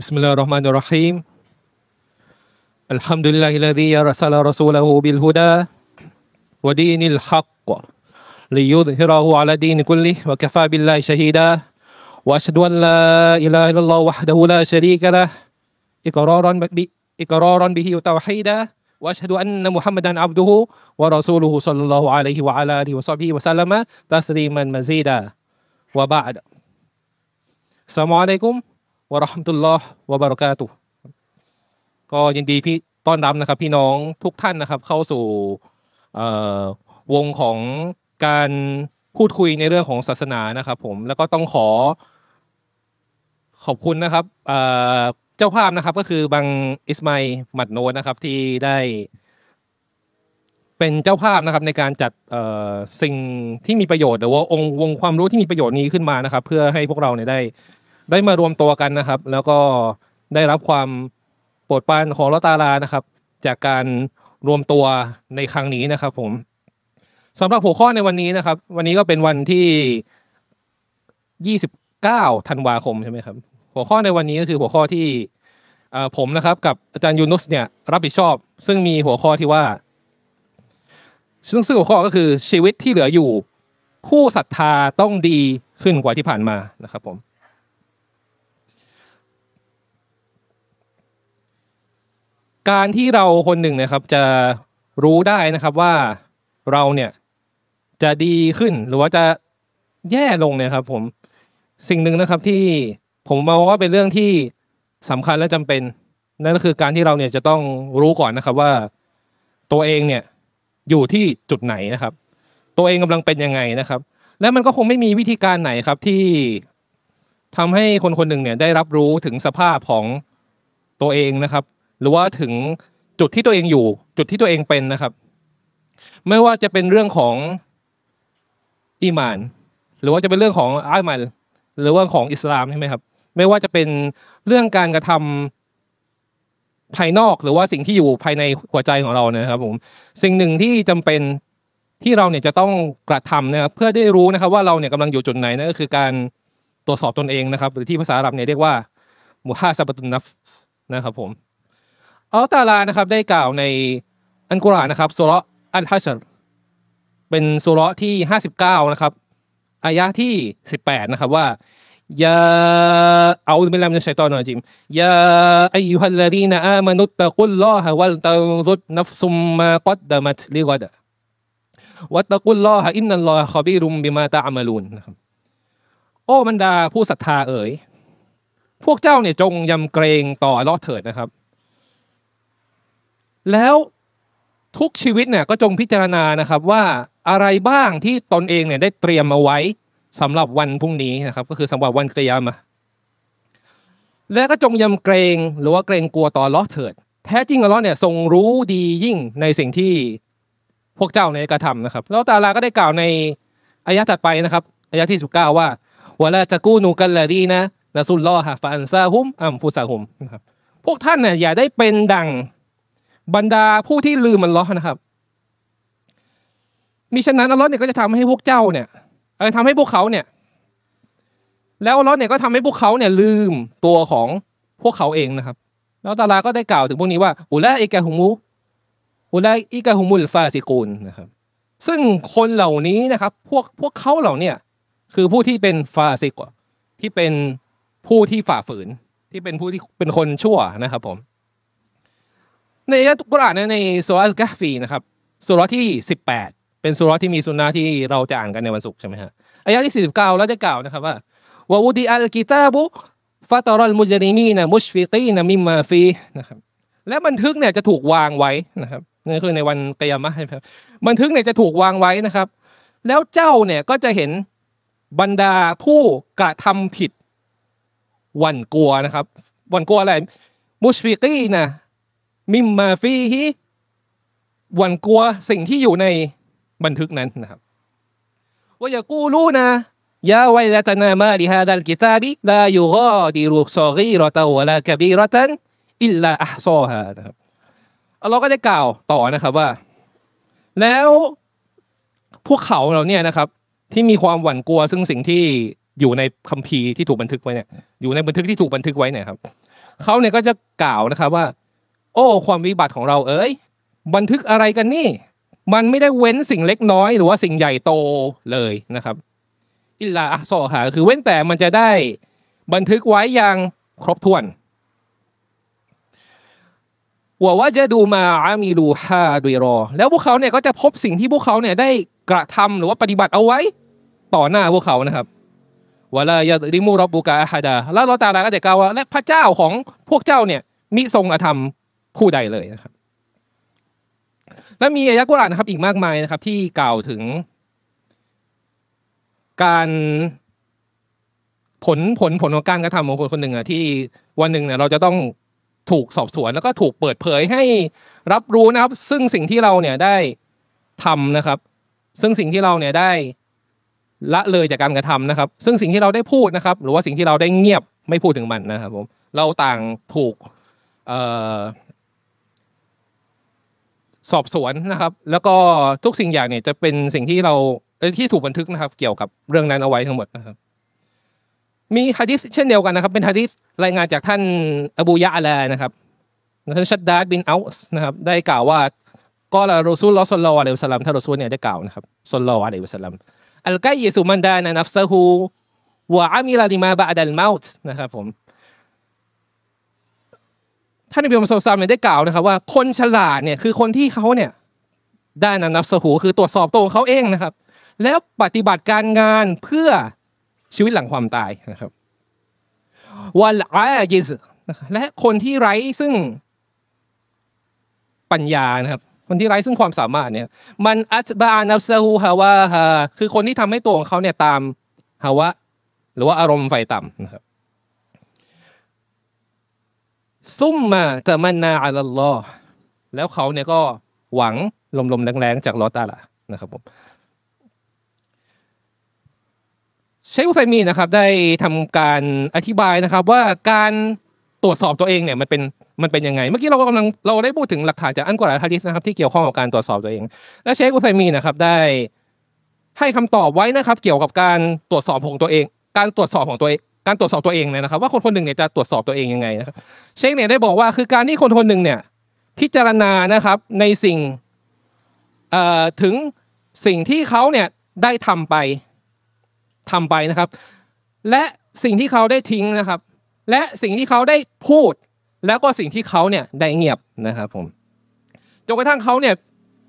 بسم الله الرحمن الرحيم الحمد لله الذي أرسل رسوله بالهدى ودين الحق ليظهره على دين كله وكفى بالله شهيدا وأشهد أن لا إله إلا الله وحده لا شريك له إقرارا إقرارا به وتوحيدا وأشهد أن محمدا عبده ورسوله صلى الله عليه وعلى آله وصحبه وسلم تسليما مزيدا وبعد السلام عليكم วะราะห์มะตุลลอฮ์วะบารอกาตุก็ยินดีพี่ต้อนรับนะครับ พี่น้องทุกท่านนะครับ เข้าสู่วงของการพูดคุยในเรื่องของศาสนานะครับ ผมแล้วก็ต้องขอ ขอบคุณนะครับเจ้าภาพนะครับ ก็คือบังอิสมาอิลหมัดโนนะครับ ที่ได้ เป็นเจ้าภาพนะครับ ในการจัดสิ่งที่มีประโยชน์หรือว่าองค์วงความรู้ที่มีประโยชน์นี้ขึ้นมานะครับ เพื่อให้พวกเราเนี่ยได้ ได้มารวมตัวกันนะครับ แล้วก็ได้รับความโปรดปรานของลอตาลานะครับ จากการรวมตัวในครั้งนี้นะครับผมสำหรับหัวข้อในวันนี้นะครับ วันนี้ก็เป็นวันที่ 29ธันวาคมใช่ไหมครับ หัวข้อในวันนี้ก็คือหัวข้อที่ผมนะครับ กับอาจารย์ยูนุสเนี่ยรับผิดชอบ ซึ่งมีหัวข้อที่ว่าซึ่งซึ่งหัวข้อก็คือชีวิตที่เหลืออยู่ ผู้ศรัทธาต้องดีขึ้นกว่าที่ผ่านมานะครับผม การที่เราคนหนึ่งนะครับจะรู้ได้นะครับว่าเราเนี่ยจะดีขึ้นหรือว่าจะแย่ลงเนี่ยครับ ผมสิ่งหนึ่งนะครับที่ผมมองว่าเป็นเรื่องที่สำคัญและจำเป็น นั่นก็คือการที่เราเนี่ยจะต้องรู้ก่อนนะครับว่า ตัวเองเนี่ยอยู่ที่จุดไหนนะครับ ตัวเองกำลังเป็นยังไงนะครับ และมันก็คงไม่มีวิธีการไหนครับที่ทำให้คนคนหนึ่งเนี่ยได้รับรู้ถึงสภาพของตัวเองนะครับ หรือว่าถึงจุดที่ตัวเองอยู่ จุดที่ตัวเองเป็นนะครับ ไม่ว่าจะเป็นเรื่องของอีมาน หรือว่าจะเป็นเรื่องของอามันหรือว่าของอิสลามใช่ไหมครับ ไม่ว่าจะเป็นเรื่องการกระทำภายนอกหรือว่าสิ่งที่อยู่ภายในหัวใจของเรานะครับ ผม สิ่งหนึ่งที่จำเป็นที่เราเนี่ยจะต้องกระทำนะครับเพื่อได้รู้นะครับ ว่าเราเนี่ยกำลังอยู่จุดไหนนั่นก็คือการตรวจสอบตนเองนะครับ หรือที่ภาษาอาหรับเนี่ยเรียกว่ามุฮาซาบตุนนัฟนะครับผม อัลตาลานะครับได้กล่าวในอันกุรานนะครับสุเรอัลฮัชรเป็นสุเราะห์ที่59นะครับอายะที่18นะครับว่าأعوذ بالله من الشيطان الرجيم يا أيها الذين آمنوا اتقوا الله ولتنظر نفس ما قدمت لغد واتقوا الله إن الله خبير بما تعملون นะครับโอ้บรรดาผู้ศรัทธาเอ๋ยพวกเจ้าเนี่ยจงยำเกรงต่ออัลลอฮ์เถิดนะครับ แล้วทุกชีวิตเนี่ยก็จงพิจารณานะครับว่าอะไรบ้างที่ตนเองเนี่ยได้เตรียมเอาไว้สำหรับวันพรุ่งนี้นะครับ ก็คือสำหรับวันกิยามะและก็จงยำเกรงหรือว่าเกรงกลัวต่อลเลอเถิด แท้จริงอัลเลอเนี่ยทรงรู้ดียิ่งในสิ่งที่พวกเจ้าในกระทำนะครับแล้วตาลาก็ได้กล่าวในอายะถัดไปนะครับอายะที่สิบเก้าว่าวลาจะกู้นูกันละดีนะนะซุลลอฮะฟาอันซาฮุมอัมฟุซาฮุมนะครับพวกท่านเนี่ยอย่าได้เป็นดัง บรรดาผู้ที่ลืมมันล้อนะครับ มิฉะนั้นอัลลอฮ์เนี่ยก็จะทำให้พวกเจ้าเนี่ยเออทำให้พวกเขาเนี่ย แล้วอัลลอฮ์เนี่ยก็ทำให้พวกเขาเนี่ยลืมตัวของพวกเขาเองนะครับ แล้วตาลาก็ได้กล่าวถึงพวกนี้ว่าอุลาอิกะฮุมุอุลาอิกะฮุมุลฟาซิกูนนะครับ ซึ่งคนเหล่านี้นะครับ พวกพวกเขาเหล่าเนี่ยคือผู้ที่เป็นฟาซิกที่เป็นผู้ที่ฝ่าฝืน ที่เป็นผู้ที่เป็นคนชั่วนะครับผม ในอายะกุรอานในสุราอัลกะฟีนะครับสุรที่ 18 เป็นสุรที่มีสุนนะที่เราจะอ่านกันในวันศุกร์ใช่ไหมฮะอายะที่ 49 แล้วได้กล่าวนะครับว่าวูดีอัลกิตาบุฟาตอรัลมุจริมีนะมุชฟิกีนะมิมมาฟีนะครับและบันทึกเนี่ยจะถูกวางไว้นะครับนี่คือในวันกยามะห์นะครับบันทึกเนี่ยจะถูกวางไว้นะครับ แล้วเจ้าเนี่ยก็จะเห็นบรรดาผู้กระทำผิดหวันกลัวนะครับหวันกลัวอะไรมุชฟิกีนะ มิมมาฟีฮิหวั่นกลัวสิ่งที่อยู่ในบันทึกนั้นนะครับว่าอย่ากู้รู้นะยาไวลาตนามาลิฮาดัลกิตาบิลายูกอดิรุซอกีรอตาวลากบีรตันอิลลาอัซอฮานะครับอัลลอฮ์ก็ได้กล่าวต่อนะครับว่า แล้วพวกเขาเราเนี่ยนะครับ ที่มีความหวั่นกลัวซึ่งสิ่งที่อยู่ในคัมภีร์ที่ถูกบันทึกไว้เนี่ย อยู่ในบันทึกที่ถูกบันทึกไว้เนี่ยครับเขาเนี่ยก็จะกล่าวนะครับว่า โอ้ความวิบัติของเราเอ้ยบันทึกอะไรกันนี่ มันไม่ได้เว้นสิ่งเล็กน้อยหรือว่าสิ่งใหญ่โตเลยนะครับอิลลาอัซอฮาคือเว้นแต่มันจะได้บันทึกไว้อย่างครบถ้วนว่าว่าจะดูมาอามีลูฮาดุยรอ แล้วพวกเขาเนี่ยก็จะพบสิ่งที่พวกเขาเนี่ยได้กระทำหรือว่าปฏิบัติเอาไว้ต่อหน้าพวกเขานะครับวลายาดิมูรบุกาฮาดาแล้วเราตาลาก็จะกล่าวว่าและพระเจ้าของพวกเจ้าเนี่ยมิทรงอธรรม ผู้ใดเลยนะครับ และมีอายะกุรอานนะครับ อีกมากมายนะครับ ที่กล่าวถึง การผลผลผลของการกระทำของคนคนหนึ่งอะที่วันหนึ่งเนี่ยเราจะต้องถูกสอบสวนแล้วก็ถูกเปิดเผยให้รับรู้นะครับ ซึ่งสิ่งที่เราเนี่ยได้ทำนะครับ ซึ่งสิ่งที่เราเนี่ยได้ละเลยจากการกระทำนะครับ ซึ่งสิ่งที่เราได้พูดนะครับ หรือว่าสิ่งที่เราได้เงียบไม่พูดถึงมันนะครับผมเราต่างถูก สอบสวนนะครับ แล้วก็ทุกสิ่งอย่างเนี่ยจะเป็นสิ่งที่เราที่ถูกบันทึกนะครับ เกี่ยวกับเรื่องนั้นเอาไว้ทั้งหมดนะครับ มีฮะดิษเช่นเดียวกันนะครับ เป็นฮะดิษรายงานจากท่านอบูยะอาลานะครับท่านชัดดาดบินเอาส์นะครับ ได้กล่าวว่าقال رسول الله صلى الله عليه وسلم ท่านรอซูลเนี่ยได้กล่าวนะครับصلى الله عليه وسلم الكيس من دان نفسه وعمل لما بعد الموت นะครับผม ท่านนบีมุฮัมมัดซัลลัมได้กล่าวนะครับว่าคนฉลาดเนี่ยคือคนที่เขาเนี่ยได้นันนับสหูคือตรวจสอบตัวเขาเองนะครับ แล้วปฏิบัติการงานเพื่อชีวิตหลังความตายนะครับวันอาจิสและคนที่ไร้ซึ่งปัญญานะครับ คนที่ไร้ซึ่งความสามารถเนี่ย มันอัตบานับซาฮูฮาวาฮาคือคนที่ทำให้ตัวของเขาเนี่ยตามฮาวะหรือว่าอารมณ์ไฟต่ำนะครับ ซุ่มมาจะมันนาอัลลอฮ์แล้วเขาเนี่ยก็หวังลมๆแรงๆจากลอตาละนะครับผมเชคอุไซมีนะครับได้ทำการอธิบายนะครับ ว่าการตรวจสอบตัวเองเนี่ยมันเป็นมันเป็นยังไง เมื่อกี้เรากำลังเราได้พูดถึงหลักฐานจากอันกุรานฮะดิษนะครับที่เกี่ยวข้องกับการตรวจสอบตัวเอง และเชคอุไซมีนะครับได้ให้คำตอบไว้นะครับ เกี่ยวกับการตรวจสอบของตัวเอง การตรวจสอบของตัวเอง การตรวจสอบตัวเองเนี่ยนะครับว่าคนคนหนึ่งเนี่ยจะตรวจสอบตัวเองยังไงนะครับเชคเนี่ยได้บอกว่าคือการที่คนคนหนึ่งเนี่ยพิจารณานะครับในสิ่งถึงสิ่งที่เขาเนี่ยได้ทำไปทำไปนะครับ และสิ่งที่เขาได้ทิ้งนะครับ และสิ่งที่เขาได้พูด แล้วก็สิ่งที่เขาเนี่ยได้เงียบนะครับผมจนกระทั่งเขาเนี่ย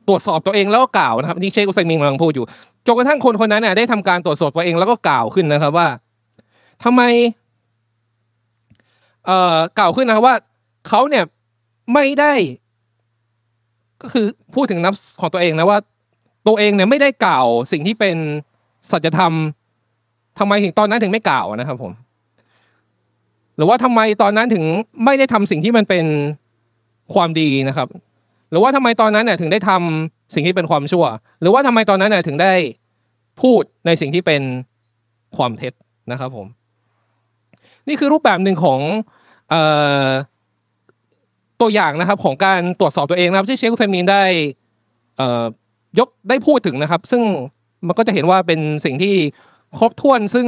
ตรวจสอบตัวเองแล้วก็กล่าวนะครับนี่เชคอุไซมิงกำลังพูดอยู่จนกระทั่งคนคนนั้นเนี่ยได้ทำการตรวจสอบตัวเองแล้วก็กล่าวขึ้นนะครับว่า ทำไมเอ่อกล่าวขึ้นนะว่าเขาเนี่ยไม่ได้ ก็คือพูดถึงนับของตัวเองนะว่า ตัวเองเนี่ยไม่ได้กล่าวสิ่งที่เป็นสัจธรรมทำไมถึงตอนนั้นถึงไม่กล่าวนะครับผม หรือว่าทำไมตอนนั้นถึงไม่ได้ทำสิ่งที่มันเป็นความดีนะครับ หรือว่าทำไมตอนนั้นเนี่ยถึงได้ทำสิ่งที่เป็นความชั่ว หรือว่าทำไมตอนนั้นเนี่ยถึงได้พูดในสิ่งที่เป็นความเท็จนะครับผม นี่คือรูปแบบหนึ่งของตัวอย่างนะครับของการตรวจสอบตัวเองนะครับที่เชคเฟมินได้ยกได้พูดถึงนะครับ ซึ่งมันก็จะเห็นว่าเป็นสิ่งที่ครบถ้วนซึ่ง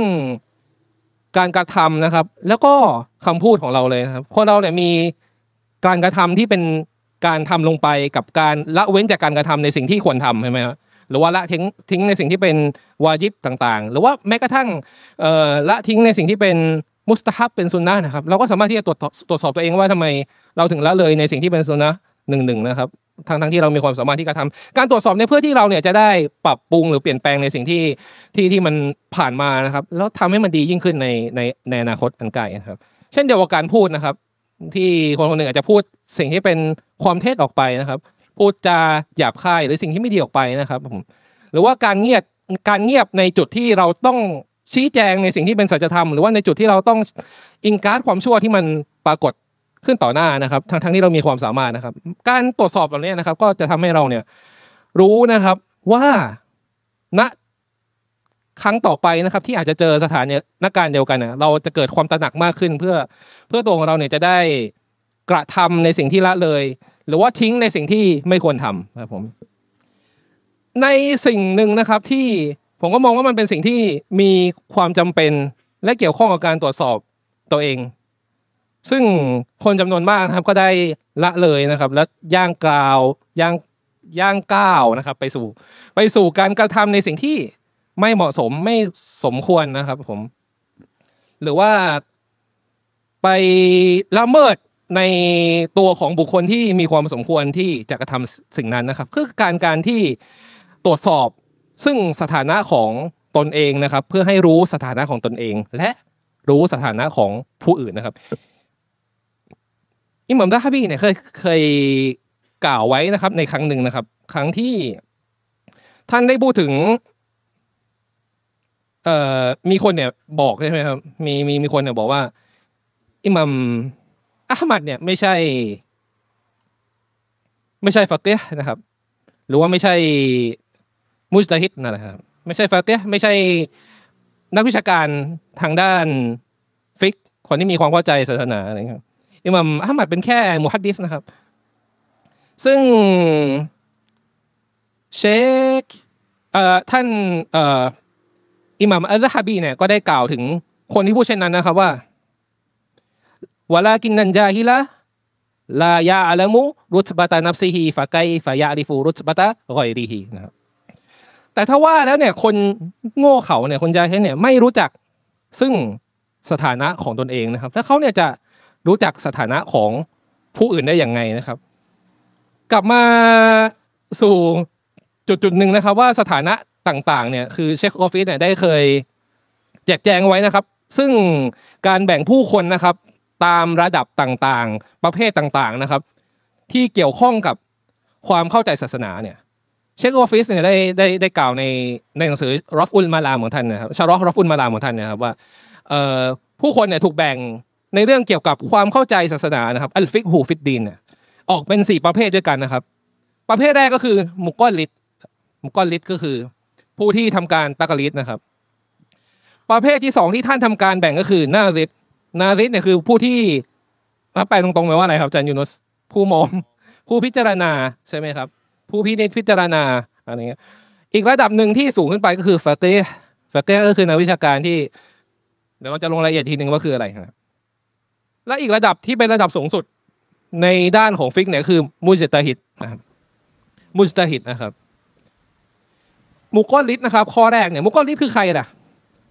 การกระทำนะครับ แล้วก็คำพูดของเราเลยครับคนเราเนี่ยมีการกระทำที่เป็นการทำลงไปกับการละเว้นจากการกระทำในสิ่งที่ควรทำใช่ไหมครับหรือว่าละทิ้งทิ้งในสิ่งที่เป็นวาจิบต่างๆ หรือว่าแม้กระทั่งละทิ้งในสิ่งที่เป็น มุสตาฮับเป็นซุนนะนะครับเราก็สามารถที่จะตรวจตรวจสอบตัวเองว่าทำไมเราถึงละเลยในสิ่งที่เป็นซุนนะหนึ่งหนึ่งนะครับทั้งทั้งที่เรามีความสามารถที่จะทำการตรวจสอบในเพื่อที่เราเนี่ยจะได้ปรับปรุงหรือเปลี่ยนแปลงในสิ่งที่ที่ที่มันผ่านมานะครับ แล้วทำให้มันดียิ่งขึ้นในในในอนาคตอันไกลนะครับ เช่นเดียวกับการพูดนะครับ ที่คนคนหนึ่งอาจจะพูดสิ่งที่เป็นความเท็จออกไปนะครับ พูดจาหยาบคายหรือสิ่งที่ไม่ดีออกไปนะครับผมหรือว่าการเงียบการเงียบในจุดที่เราต้อง ชี้แจงในสิ่งที่เป็นสัจธรรมหรือว่าในจุดที่เราต้องอิงการ์ดความชั่วที่มันปรากฏขึ้นต่อหน้านะครับทั้งทั้งที่เรามีความสามารถนะครับ การตรวจสอบแบบนี้นะครับ ก็จะทำให้เราเนี่ยรู้นะครับว่าณครั้งต่อไปนะครับ ที่อาจจะเจอสถานนักการเดียวกันเนี่ยเราจะเกิดความตระหนักมากขึ้น เพื่อเพื่อตัวของเราเนี่ยจะได้กระทำในสิ่งที่ละเลย หรือว่าทิ้งในสิ่งที่ไม่ควรทำครับผมในสิ่งหนึ่งนะครับที่ ผมก็มองว่ามันเป็นสิ่งที่มีความจำเป็นและเกี่ยวข้องกับการตรวจสอบตัวเอง ซึ่งคนจำนวนมากครับก็ได้ละเลยนะครับ และย่างกราวย่างย่างก้าวนะครับ ไปสู่ไปสู่การกระทำในสิ่งที่ไม่เหมาะสมไม่สมควรนะครับ ผม หรือว่าไปละเมิดในตัวของบุคคลที่มีความสมควรที่จะกระทำสิ่งนั้นนะครับ คือการการที่ตรวจสอบ ซึ่งสถานะของตนเองนะครับ เพื่อให้รู้สถานะของตนเอง และรู้สถานะของผู้อื่นนะครับอิหมัมดะฮะบีเนี่ยเคยเคยกล่าวไว้นะครับ ในครั้งหนึ่งนะครับ ครั้งที่ท่านได้พูดถึง เอ่อมีคนเนี่ยบอกใช่ไหมครับ มีมีมีคนเนี่ยบอกว่า อิหมัมอัลมัดเนี่ยไม่ใช่ ไม่ใช่ฟักเตียนะครับ หรือว่าไม่ใช่ มุสตาฮิดนั่นแหละครับไม่ใช่ฟักเตียไม่ใช่นักวิชาการทางด้านฟิกคนที่มีความเข้าใจศาสนาอะไรครับอิหมัมอัลมัดเป็นแค่มุฮัดดิฟนะครับ ซึ่งเชคเอ่อท่านเอ่ออิหมัมอัลฮะบีเนี่ยก็ได้กล่าวถึงคนที่พูดเช่นนั้นนะครับว่าวลากินนันจาฮิละลายาอัลมุรุตบะตานับซีฮีฟะไกฟะยาริฟูรุตบะตากอยรีฮีนะครับ แต่ถ้าว่าแล้วเนี่ยคนโง่เขาเนี่ยคนจาฮิเนี่ยไม่รู้จักซึ่งสถานะของตนเองนะครับ แล้วเขาเนี่ยจะรู้จักสถานะของผู้อื่นได้อย่างไงนะครับ กลับมาสู่จุดจุดหนึ่งนะครับ ว่าสถานะต่างๆ เนี่ยคือเช็คออฟฟิศเนี่ยได้เคยแจกแจงไว้นะครับ ซึ่งการแบ่งผู้คนนะครับ ตามระดับต่างๆ ประเภทต่างๆนะครับ ที่เกี่ยวข้องกับความเข้าใจศาสนาเนี่ย เช็คออฟฟิศเนี่ยได้ได้ได้กล่าวในในหนังสือรอฟอุลมาลามของท่านนะครับชารอฟรอฟอุลมาลามของท่านนะครับว่าเอ่อผู้คนเนี่ยถูกแบ่งในเรื่องเกี่ยวกับความเข้าใจศาสนานะครับอัลฟิกหูฟิดดีนเนี่ยออกเป็นสี่ประเภทด้วยกันนะครับ ประเภทแรกก็คือมุกกอลิดมุกกอลิดก็คือ ผู้ที่ทำการتقليدนะครับ ประเภทที่สองที่ท่านทำการแบ่งก็คือนาริดนาริดเนี่ยคือผู้ที่แปลตรงๆหมายว่าอะไรครับอาจารย์ยูนุสผู้มองผู้พิจารณาใช่ไหมครับ ผู้พินิจพิจารณาอะไรเงี้ยอีกระดับหนึ่งที่สูงขึ้นไปก็คือفقيه فقيه ก็คือนักวิชาการที่เดี๋ยวเราจะลงรายละเอียดทีหนึ่งว่าคืออะไรครับและอีกระดับที่เป็นระดับสูงสุดในด้านของفقه เนี่ยคือمجتهد นะครับ مجتهد นะครับ مقلد นะครับข้อแรกเนี่ย مقلد คือใครล่ะ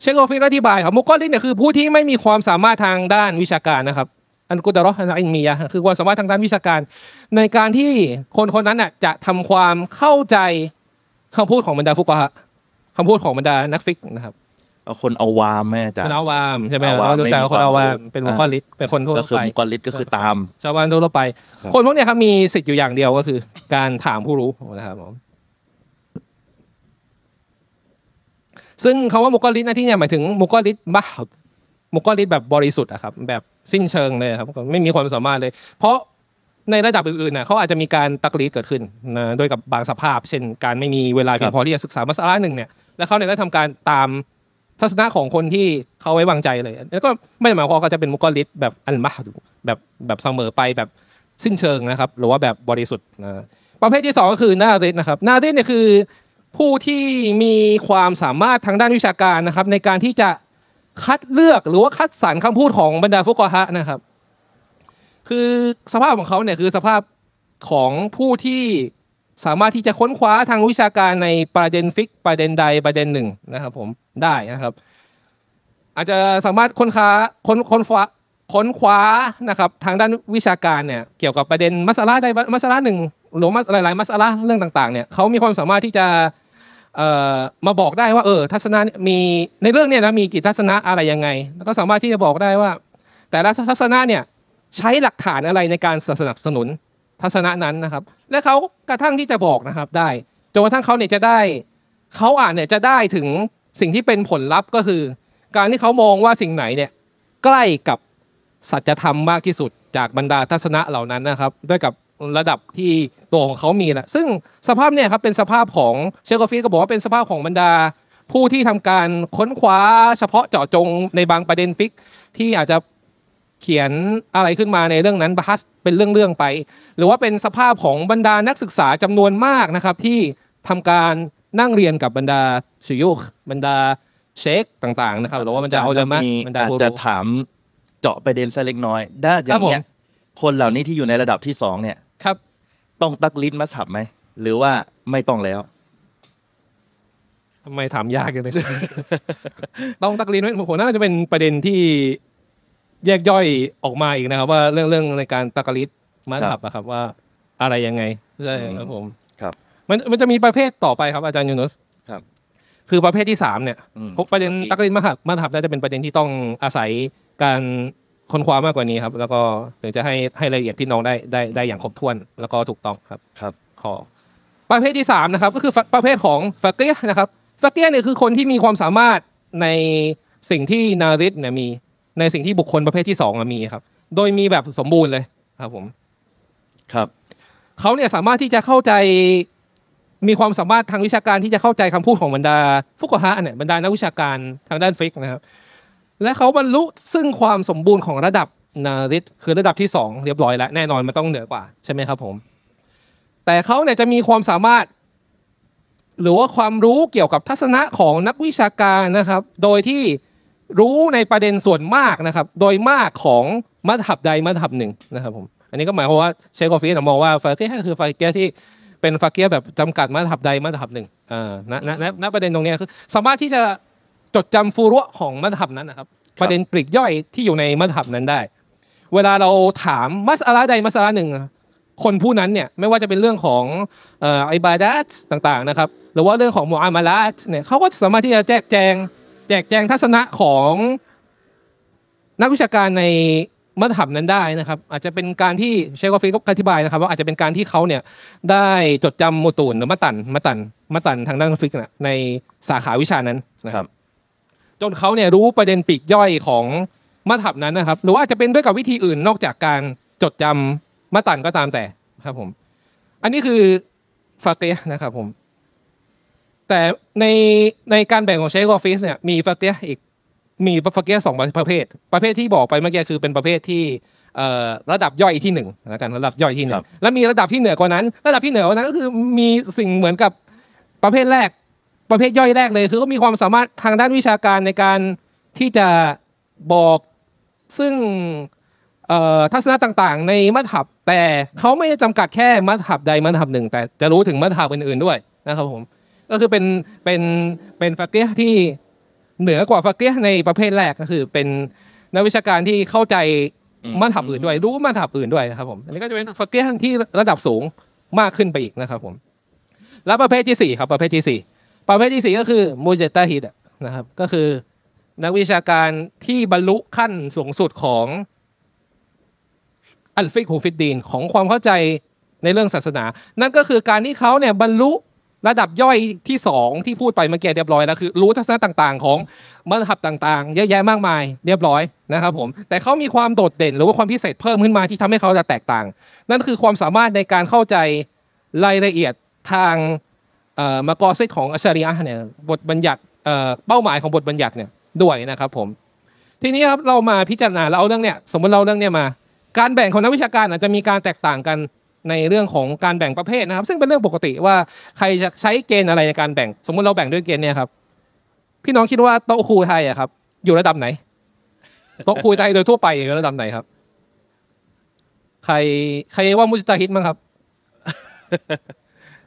เชคโกฟิกอธิบายครับ مقلد เนี่ยคือผู้ที่ไม่มีความสามารถทางด้านวิชาการนะครับ القدرة العلمية คือความสามารถทางด้านวิชาการ ในการที่คนคนนั้นน่ะจะทำความเข้าใจคำพูดของบรรดาفقهاء คำพูดของบรรดานัก فقه นะครับเอาคน عوام แม่จ้ะคน عوام ใช่ไหม عوام เราแต่ไม่มีคนเอาวามความรู้เป็น مقلد เป็นคนทั่วก็คือไป مقلد ก็คือตามชาวบ้านทั่วไปครับคนพวกเนี้ยครับมีสิทธิ์อยู่อย่างเดียวก็คือ การถามผู้รู้นะครับผมซึ่งคำว่ามุกอลิดนะที่เนี่ยหมายถึงมุกอลิดบ้า มุกอลิดแบบบริสุทธิ์อะครับแบบสิ้นเชิงเลยครับไม่มีความสามารถเลย เพราะในระดับอื่นๆน่ะเขาอาจจะมีการตักลีดเกิดขึ้นนะโดยกับบางสภาพ เช่น การไม่มีเวลาเพียงพอที่จะศึกษามาสาระหนึ่งเนี่ยแล้วเขาเนี่ยได้ทำการตามทัศนะของคนที่เขาไว้วางใจเลย แล้วก็ไม่ได้หมายความว่าเขาจะเป็นมุกอลิดแบบอัลมาฮ์แบบแบบเสมอไปแบบสิ้นเชิงนะครับ หรือว่าแบบบริสุทธิ์นะประเภทที่สองก็คือนาริดนะครับนาริดเนี่ยคือผู้ที่มีความสามารถทางด้านวิชาการนะครับ ในการที่จะ คัดเลือกหรือว่าคัดสรรคำพูดของบรรดาฟุกอฮะนะครับ คือสภาพของเขาเนี่ยคือสภาพของผู้ที่สามารถที่จะค้นคว้าทางวิชาการในประเด็นฟิกประเด็นใดประเด็นหนึ่งนะครับผมได้นะครับ อาจจะสามารถค้นคว้าค้นค้นคว้าค้นคว้านะครับทางด้านวิชาการเนี่ยเกี่ยวกับประเด็นมัสลาใดมัสลาหนึ่งหรือมัสหลายๆมัสลาเรื่องต่างๆเนี่ยเขามีความสามารถที่จะ มาบอกได้ว่าเออทัศนะมีในเรื่องเนี่ยนะมีกี่ทัศนะอะไรยังไง แล้วก็สามารถที่จะบอกได้ว่า แต่ละทัศนะเนี่ยใช้หลักฐานอะไรในการสนับสนุนทัศนะนั้นนะครับ และเขากระทั่งที่จะบอกนะครับได้จนกระทั่งเขาเนี่ยจะได้เขาอ่านเนี่ยจะได้ถึงสิ่งที่เป็นผลลัพธ์ก็คือ การที่เขามองว่าสิ่งไหนเนี่ยใกล้กับสัจธรรมมากที่สุดจากบรรดาทัศนะเหล่านั้นนะครับ ด้วยกับ ระดับที่ตัวของเขามีแหละซึ่งสภาพเนี่ยครับเป็นสภาพของเชคโกฟิสก็บอกว่าเป็นสภาพของบรรดา ผู้ที่ทำการค้นคว้าเฉพาะเจาะจงในบางประเด็นฟิก ที่อาจจะเขียนอะไรขึ้นมาในเรื่องนั้นบัสเป็นเรื่องๆไป หรือว่าเป็นสภาพของบรรดานักศึกษาจำนวนมากนะครับ ที่ทำการนั่งเรียนกับบรรดาชิยุคบรรดาเชคต่างๆนะครับหรือว่าบรรดาอัลจามะมีบรรดาอาจผู้จะรู้ถามเจาะประเด็นสักเล็กน้อยด้าอย่างเนี้ยคนเหล่านี้ที่อยู่ในระดับที่สองเนี่ย ครับ ต้องตักลิ้นมัสฮับไหม หรือว่าไม่ต้องแล้ว ทำไมถามยากกันเลย ต้องตักลีนไว้ผมน่าจะเป็นประเด็นที่แยกย่อยออกมาอีกนะครับ ว่าเรื่องเรื่องในการตักลิดมาถับอะครับ ว่าอะไรยังไงใช่ครับผมครับ มันมันจะมีประเภทต่อไปครับอาจารย์ยูนุสครับ คือประเภทที่สามเนี่ยอืมพวกประเด็นตักลิดมาถับมาถับน่าจะเป็นประเด็นที่ต้องอาศัยการ ค้นคว้ามากกว่านี้ครับ แล้วก็ถึงจะให้ให้รายละเอียดพี่น้องได้ได้ได้อย่างครบถ้วนแล้วก็ถูกต้องครับครับขอประเภทที่สามนะครับก็คือประเภทของฟักเกียนะครับฟักเกียเนี่ยคือคนที่มีความสามารถในสิ่งที่นาริสเนี่ยมีในสิ่งที่บุคคลประเภทที่สองอะมีครับ โดยมีแบบสมบูรณ์เลยครับผมครับเขาเนี่ยสามารถที่จะเข้าใจมีความสามารถทางวิชาการที่จะเข้าใจคำพูดของบรรดาฟุกฮะเนี่ยบรรดานักวิชาการทางด้านฟิกนะครับ และเขาบรรลุซึ่งความสมบูรณ์ของระดับนาริสคือระดับที่สองเรียบร้อยแล้วแน่นอนมันต้องเหนือกว่าใช่ไหมครับผม แต่เขาเนี่ยจะมีความสามารถ หรือว่าความรู้เกี่ยวกับทัศนะของนักวิชาการนะครับ โดยที่รู้ในประเด็นส่วนมากนะครับ โดยมากของมัธยับใดมัธยับหนึ่งนะครับผมอันนี้ก็หมายความว่าเชคกอฟีนมองว่าฟาเกียคือฟาเกียที่เป็นฟาเกียแบบจำกัดมัธยับใดมัธยับหนึ่งอ่าณณณประเด็นตรงนี้คือสามารถที่จะ จดจำฟูรุะของมัธยับนั้นนะครับ ประเด็นปลีกย่อยที่อยู่ในมัธยับนั้นได้ เวลาเราถามมัสอาระใดมัสอาระหนึ่ง คนผู้นั้นเนี่ยไม่ว่าจะเป็นเรื่องของเอ่ออิบาดัตต่างๆนะครับหรือว่าเรื่องของมุอามาลัตเนี่ยเขาก็สามารถที่จะแจกแจง แจกแจงทัศนะของนักวิชาการในมัธยับนั้นได้นะครับ อาจจะเป็นการที่เชคกอฟฟีก็อธิบายนะครับ ว่าอาจจะเป็นการที่เขาเนี่ยได้จดจำมุตูนหรือมัตตันมัตตันมัตตันทางด้านฟิกนะในสาขาวิชานั้นนะคครัรับบ จนเขาเนี่ยรู้ประเด็นปลีกย่อยของมัธยับนั้นนะครับ หรือว่าอาจจะเป็นด้วยกับวิธีอื่นนอกจากการจดจำมัตตันก็ตามแต่ครับผม อันนี้คือฟาเกียนะครับผม แต่ในในการแบ่งของเชคออฟฟิศเนี่ยมีฟาเกียอีกมีฟาเกียสองประเภท ประเภทที่บอกไปเมื่อกี้คือเป็นประเภทที่เอ่อระดับย่อยที่หนึ่งแล้วกันระดับย่อยที่หนึ่ครังบแล้วมีระดับที่เหนือกว่านั้น ระดับที่เหนือกว่านั้นก็คือมีสิ่งเหมือนกับประเภทแรก ประเภทย่อยแรกเลย คือเขามีความสามารถทางด้านวิชาการในการที่จะบอกซึ่งเอ่อทัศนะต่างๆ ในมัธยับแต่เขาไม่ได้จำกัดแค่มัธยับใดมัธยับหนึ่ง แต่จะรู้ถึงมัธยับอื่นๆด้วยนะครับผมก็คือเป็นเป็นเป็นฟักเกียที่เหนือกว่าฟักเกียในประเภทแรกก็คือเป็นนักวิชาการที่เข้าใจอืมมัธยับอื่นด้วย รู้มัธยับอื่นด้วยนะครับผมอันนี้ก็จะเป็นฟักเกียที่ระดับสูงมากขึ้นไปอีกนะครับผม แล้วประเภทที่สี่ครับประเภทที่สี่ ประเภทที่สี่ก็คือมูเจตาฮิดนะครับ ก็คือนักวิชาการที่บรรลุขั้นสูงสุดของอัลฟิกฮูฟิดดีนของความเข้าใจในเรื่องศาสนา นั่นก็คือการที่เขาเนี่ยบรรลุระดับย่อยที่สองที่พูดไปเมื่อกี้เรียบร้อยแล้วคือรู้ทัศนะต่างๆ ของมัธยับต่างๆ เยอะแยะมากมายเรียบร้อยนะครับผมแต่เขามีความโดดเด่น หรือว่าความพิเศษเพิ่มขึ้นมาที่ทำให้เขาจะแตกต่าง นั่นคือความสามารถในการเข้าใจรายละเอียดทาง มากอซิดของอัชริยะเนี่ยบทบัญญัติเอ่อเป้าหมายของบทบัญญัติเนี่ยด้วยนะครับผมทีนี้ครับเรามาพิจารณาเราเอาเรื่องเนี้ยสมมติเราเรื่องเนี้ยมา การแบ่งของนักวิชาการอาจจะมีการแตกต่างกันในเรื่องของการแบ่งประเภทนะครับ ซึ่งเป็นเรื่องปกติว่าใครจะใช้เกณฑ์อะไรในการแบ่ง สมมติเราแบ่งด้วยเกณฑ์เนี่ยครับ พี่น้องคิดว่าโต๊ะครูไทยอะครับ อยู่ระดับไหนโต๊ะครูไทยโดยทั่วไปอยู่ระดับไหนครับ ใครใครว่ามุสตาฮิดมั้งครับ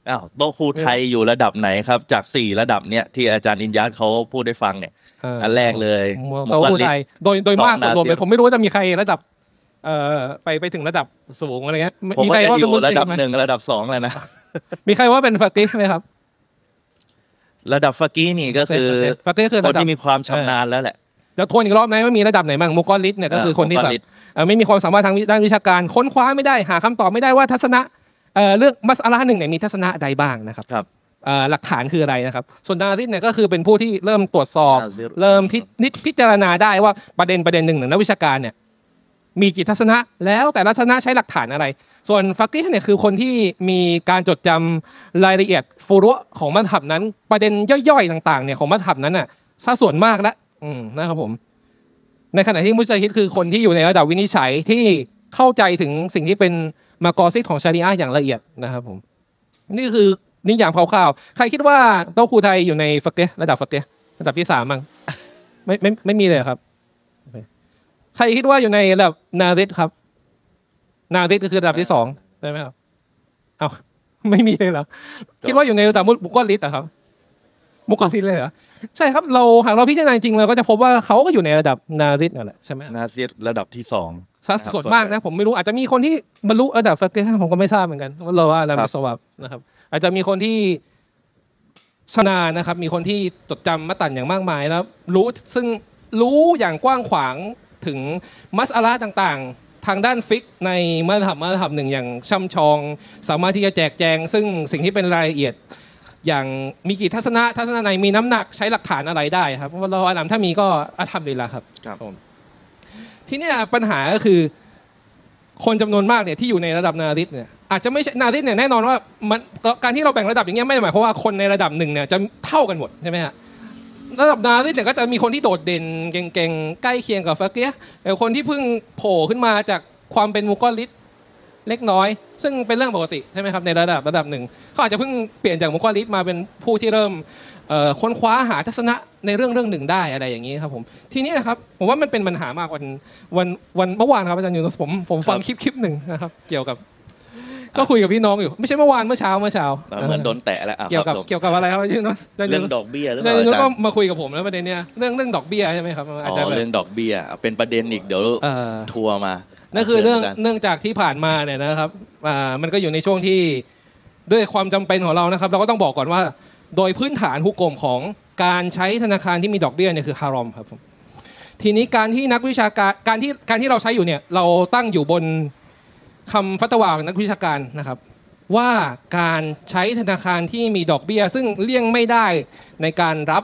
อ้าวโต๊ะครูไทยอยู่ระดับไหนครับ จากสี่ระดับเนี้ยที่อาจารย์อินยัตเขาพูดได้ฟังเนี่ยอันแรกเลยโต๊ะครูไทยโดยโดยมากสองรวมไปนาทีผมไม่รู้ว่าจะมีใครระดับเอ่อไปไปถึงระดับสูงอะไรเงี้ยผมมีว่าใครจะว่าอเป็นยู่มุสระลิดับมไหมหนึ่งระดับสองเลยนะมีใครว่าเป็นฟาติฮ์ไหมครับ ระดับฟากี้นี่ก็คือفقيه คือคนระดับที่มีความชำนาญแล้วแหละเดี๋ยวทวนอีกรอบไหมว่ามีระดับไหนบ้างمقلد เนี่ยก็คือคนที่แบบمقلد เอ่อไม่มีความสามารถทางด้านวิชาการ ค้นคว้าไม่ได้หาคำตอบไม่ได้ว่าทัศนะ เอ่อเรื่องمسألة หนึ่งเนี่ยมีทัศนะใดบ้างนะครับครับเอ่อหลักฐานคืออะไรนะครับ ส่วนดาริสเนี่ยก็คือเป็นผู้ที่เริ่มตรวจสอบناظر เริ่มพินิจพิจารณาได้ว่าประเด็นประเด็นหนึ่งหนึ่งนักวิชาการเนี่ยมีกี่ทัศนะแล้วแต่ละทัศนะใช้หลักฐานอะไร ส่วนفقيه เนี่ยคือคนที่มีการจดจำรายละเอียดฟูรุของมัธยับนั้น ประเด็นย่อยๆต่างๆเนี่ยของมัธยับนั้นน่ะซะส่วนมากแล้วอืมนะครับผม ในขณะที่มุจฮิดคือคนที่อยู่ในระดับวินิจฉัยที่เข้าใจถึงสิ่งที่เป็น มากอซิดของชารีอะอย่างละเอียดนะครับผมนี่คือนิยามคร่าวๆใครคิดว่าโต๊ะครูไทยอยู่ในฟักเกะระดับฟักเกะระดับที่สามมั้งไม่ไม่ไม่มีเลยครับ ใครคิดว่าอยู่ในระดับนาริสครับ นาริสก็คือระดับที่สองใช่ไหมครับเอาไม่มีเลยเหรอคิดว่าอยู่ในระดับมุกอลิสเหรอครับ มุกอลิสเลยเหรอใช่ครับเราหากเราพิจารณาจริงเราก็จะพบว่าเขาก็อยู่ในระดับนาริสนั่นแหละใช่ไหมนาซีระดับที่สองสัดส่วนมากนะผมไม่รู้อาจจะมีคนที่บรรลุระดับฟักเกอร์ผมก็ไม่ทราบเหมือนกันว่าเราว่าอะไรครับสวับนะครับ อาจจะมีคนที่ชนานะครับ มีคนที่จดจำมัตตันอย่างมากมายแล้ว รู้ซึ่งรู้อย่างกว้างขวางถึงมัสอาระต่างๆ ทางด้านฟิกในมัธยมมัธยมหนึ่งอย่างช่ำชอง สามารถที่จะแจกแจง ซึ่งสิ่งที่เป็นรายละเอียด อย่างมีกี่ทัศนะทัศนะไหนมีน้ำหนักใช้หลักฐานอะไรได้ครับเพราะว่าเราอาลัมถ้ามีก็อาธรรมเลยละครับครับทีเนี้ยปัญหาก็คือคนจำนวนมากเนี่ยที่อยู่ในระดับนาริสเนี่ยอาจจะไม่ใช่นาริสเนี่ยแน่นอนว่ามันการที่เราแบ่งระดับอย่างเงี้ยไม่ได้หมายความว่าคนในระดับหนึ่งเนี่ยจะเท่ากันหมดใช่ไหมฮะระดับนาริสเนี่ยก็จะมีคนที่โดดเด่นเก่งๆใกล้เคียงกับฟักเกียแต่คนที่เพิ่งโผล่ขึ้นมาจากความเป็นมุกอลิส เล็กน้อย ซึ่งเป็นเรื่องปกติใช่ไหมครับในระดับระดับหนึ่งเขาอาจจะเพิ่งเปลี่ยนจากมุกอลิสมาเป็นผู้ที่เริ่มเอ่อค้นคว้าหาทัศนะในเรื่องเรื่องหนึ่งได้อะไรอย่างนี้ครับผมทีนี้นะครับผมว่ามันเป็นปัญหามากวันวันวันเมื่อวานครับอาจารย์ยูนสผมผมฟังคลิปคลิปหนึ่งนะครับเกี่ยวกับก็คุยกับพี่น้องอยู่ไม่ใช่เมื่อวานเมื่อเช้าเมื่อเช้าเหมือนโดนแตะแล้วอะเกี่ยวกับครับผมเกี่ยวกับอะไรครับอาจารย์ยูนสอาจารย์เรื่ยูองนดอกเบี้ยหรืออาเปจาล่ารย์ยูนอาจารก็ย์มาคุยกับผมแล้วประเด็นเนี้ยเรื่องเรื่องดอกเบี้ยใช่ไหมครับอาจอ๋จะอแบบเรื่องดอกเบี้ยเป็นประเด็นอีกเดี๋ยวเอ่อทัวร์มา นั่นคือเรื่องชิญาจาย์เนื่องจากที่ผ่านมาเนี่ยนะครับอ่ามันก็อยู่ในช่วงที่ด้วยความจำเป็นของเรานะครับ เราก็ต้องบอกก่อนว่า โดยพื้นฐานฮุกกลมของการใช้ธนาคารที่มีดอกเบี้ยเนี่ยคือฮารอมครับผมทีนี้การที่นักวิชาการการที่การที่เราใช้อยู่เนี่ยเราตั้งอยู่บนคำฟัตวาของนักวิชาการนะครับ ว่าการใช้ธนาคารที่มีดอกเบี้ย ซึ่งเลี่ยงไม่ได้ในการรับ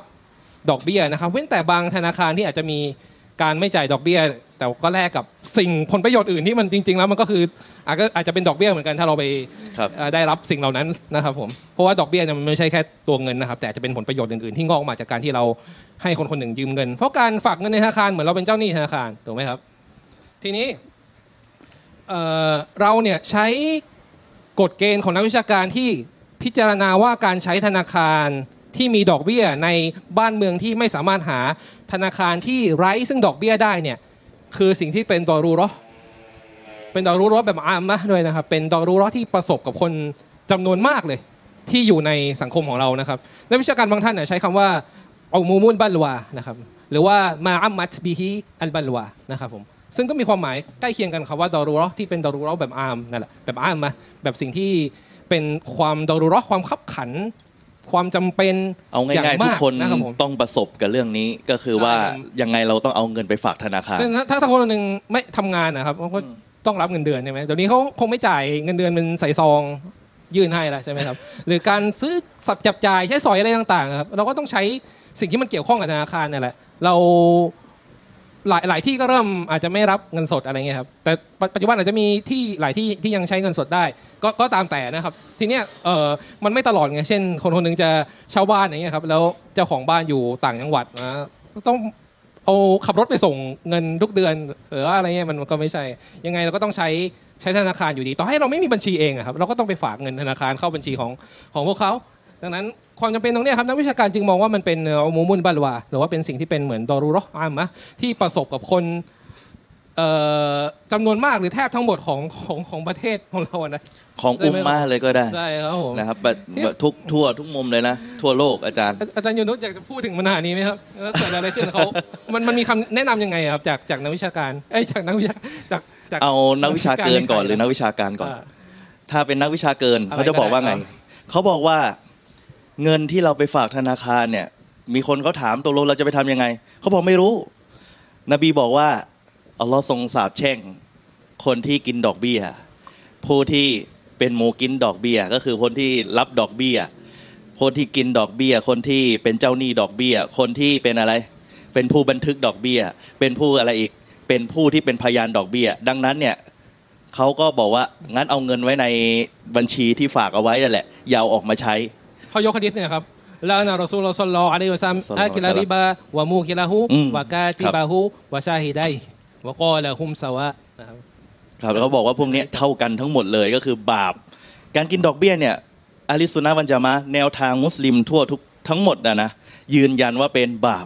ดอกเบี้ยนะครับ เว้นแต่บางธนาคารที่อาจจะมีการไม่จ่ายดอกเบี้ย แต่ก็แลกกับสิ่งผลประโยชน์อื่นที่มันจริง ๆ แล้วมันก็คืออาจจะอาจจะเป็นดอกเบี้ยเหมือนกันถ้าเราไปครับเอ่อได้รับสิ่งเหล่านั้นนะครับผมเพราะว่าดอกเบี้ยเนี่ยมันไม่ใช่แค่ตัวเงินนะครับ แต่อาจจะเป็นผลประโยชน์อื่นๆที่งอกมาจากการที่เราให้คนคนหนึ่งยืมเงิน เพราะการฝากเงินในธนาคารเหมือนเราเป็นเจ้าหนี้ธนาคารถูกไหมครับ ทีนี้เอ่อเราเนี่ยใช้กฎเกณฑ์ของนักวิชาการที่พิจารณาว่าการใช้ธนาคารที่มีดอกเบี้ยในบ้านเมืองที่ไม่สามารถหาธนาคารที่ไร้ซึ่งดอกเบี้ยได้เนี่ย คือสิ่งที่เป็นดอรูราะห์เป็นดอรูราะห์แบบอามมะห์ด้วยนะครับ เป็นดอรูราะห์ที่ประสบกับคนจำนวนมากเลย ที่อยู่ในสังคมของเรานะครับนักวิชาการบางท่านใช้คำว่าเอามูมุนบัลวานะครับหรือว่ามาอัมมัตบิฮิอัลบัลวานะครับผมซึ่งก็มีความหมายใกล้เคียงกันคำว่าดอรูราะห์ที่เป็นดอรูราะห์แบบอามนั่นแหละแบบอามมะแบบสิ่งที่เป็นความดอรูราะห์ความขับขัน ความจำเป็นเอาอย่างง่ายๆมากทุกคนนะครับผมต้องประสบกับเรื่องนี้ก็คือใช่ว่ายังไงเราต้องเอาเงินไปฝากธนาคารซึ่งถ้าถ้าคนหนึ่งไม่ทำงานนะครับเขาก็ต้องรับเงินเดือนใช่ไหมเดี๋ยวนี้เขาคงไม่จ่ายเงินเดือนเป็นใส่ซองยื่นให้แล้วใช่ไหมครับ หรือการซื้อสับจับจ่ายใช้สอยอะไรต่างๆครับเราก็ต้องใช้สิ่งที่มันเกี่ยวข้องกับธนาคารนั่นแหละเรา หลายหลายที่ก็เริ่มอาจจะไม่รับเงินสดอะไรเงี้ยครับแต่ปัจจุบันอาจจะมีที่หลายที่ที่ยังใช้เงินสดได้ ก็ก็ตามแต่นะครับ ทีเนี้ยเออมันไม่ตลอดไงเช่น คนคนหนึงจะเช่าบ้านอย่างเงี้ยครับแล้วเจ้าของบ้านอยู่ต่างจังหวัดนะต้องเอาขับรถไปส่งเงินทุกเดือนหรือว่าอะไรเงี้ยมันก็ไม่ใช่ ยังไงเราก็ต้องใช้ใช้ธนาคารอยู่ดี ต่อให้เราไม่มีบัญชีเองอะครับเราก็ต้องไปฝากเงินธนาคารเข้าบัญชีของของพวกเขาดังนั้น ความจำเป็นตรงเนี้ยครับนักวิชาการจึงมองว่ามันเป็นเอามูมุนบัลวาหรือว่าเป็นสิ่งที่เป็นเหมือนดอรูเราะห์อามะห์ที่ประสบกับคนเอ่อจำนวนมากหรือแทบทั้งหมดของของของประเทศของเราอะนะของอุมมาเลยก็ได้ใช่ครับผมนะครับแบบแบบทุกทั่วทุกมุมเลยนะ ทั่วโลกอาจารย์ อาอาจารย์ยูนุสอยากจะพูดถึงปัญหานี้ไหมครับแล้วเกิดอะไรขึ้นเขามันมันมีคำแนะนำยังไงอะครับจากจากนักวิชาการเอ้ยจากนักวิชาจากจากเอานักวิชาเกินก่อนหรือนักวิชาการก่อนอ่าถ้าเป็นนักวิชาเกินอะไรเขาจะบอกว่าไงก็ได้เขาบอกว่า เงินที่เราไปฝากธนาคารเนี่ย มีคนเขาถามตกลงเราจะไปทำยังไง เขาบอกไม่รู้ นบีบอกว่าอัลลอฮ์ทรงสาบแช่ง คนที่กินดอกเบี้ย ผู้ที่เป็นหมูกินดอกเบี้ย ก็คือคนที่รับดอกเบี้ย คนที่กินดอกเบี้ย คนที่เป็นเจ้าหนี้ดอกเบี้ย คนที่เป็นอะไร เป็นผู้บันทึกดอกเบี้ย เป็นผู้อะไรอีก เป็นผู้ที่เป็นพยานดอกเบี้ย ดังนั้นเนี่ยเขาก็บอกว่างั้นเอาเงินไว้ในบัญชีที่ฝากเอาไว้นั่นแหละอย่าเอาออกมาใช้ เขายกฮะดิษเนี่ยครับلعن رسول الله صلى الله عليه وسلم صلى الله آكل الربا وموكله อืม وكاتبه وشاهديه وقال هم سواء นะครับครับแล้วเขาบอกว่าพวกเนี้ยเท่ากันทั้งหมดเลยก็คือบาป การกินดอกเบี้ยเนี่ยأهل السنة والجماعة แนวทางมุสลิมทั่วทุกทั้งหมดนะนะยืนยันว่าเป็นบาป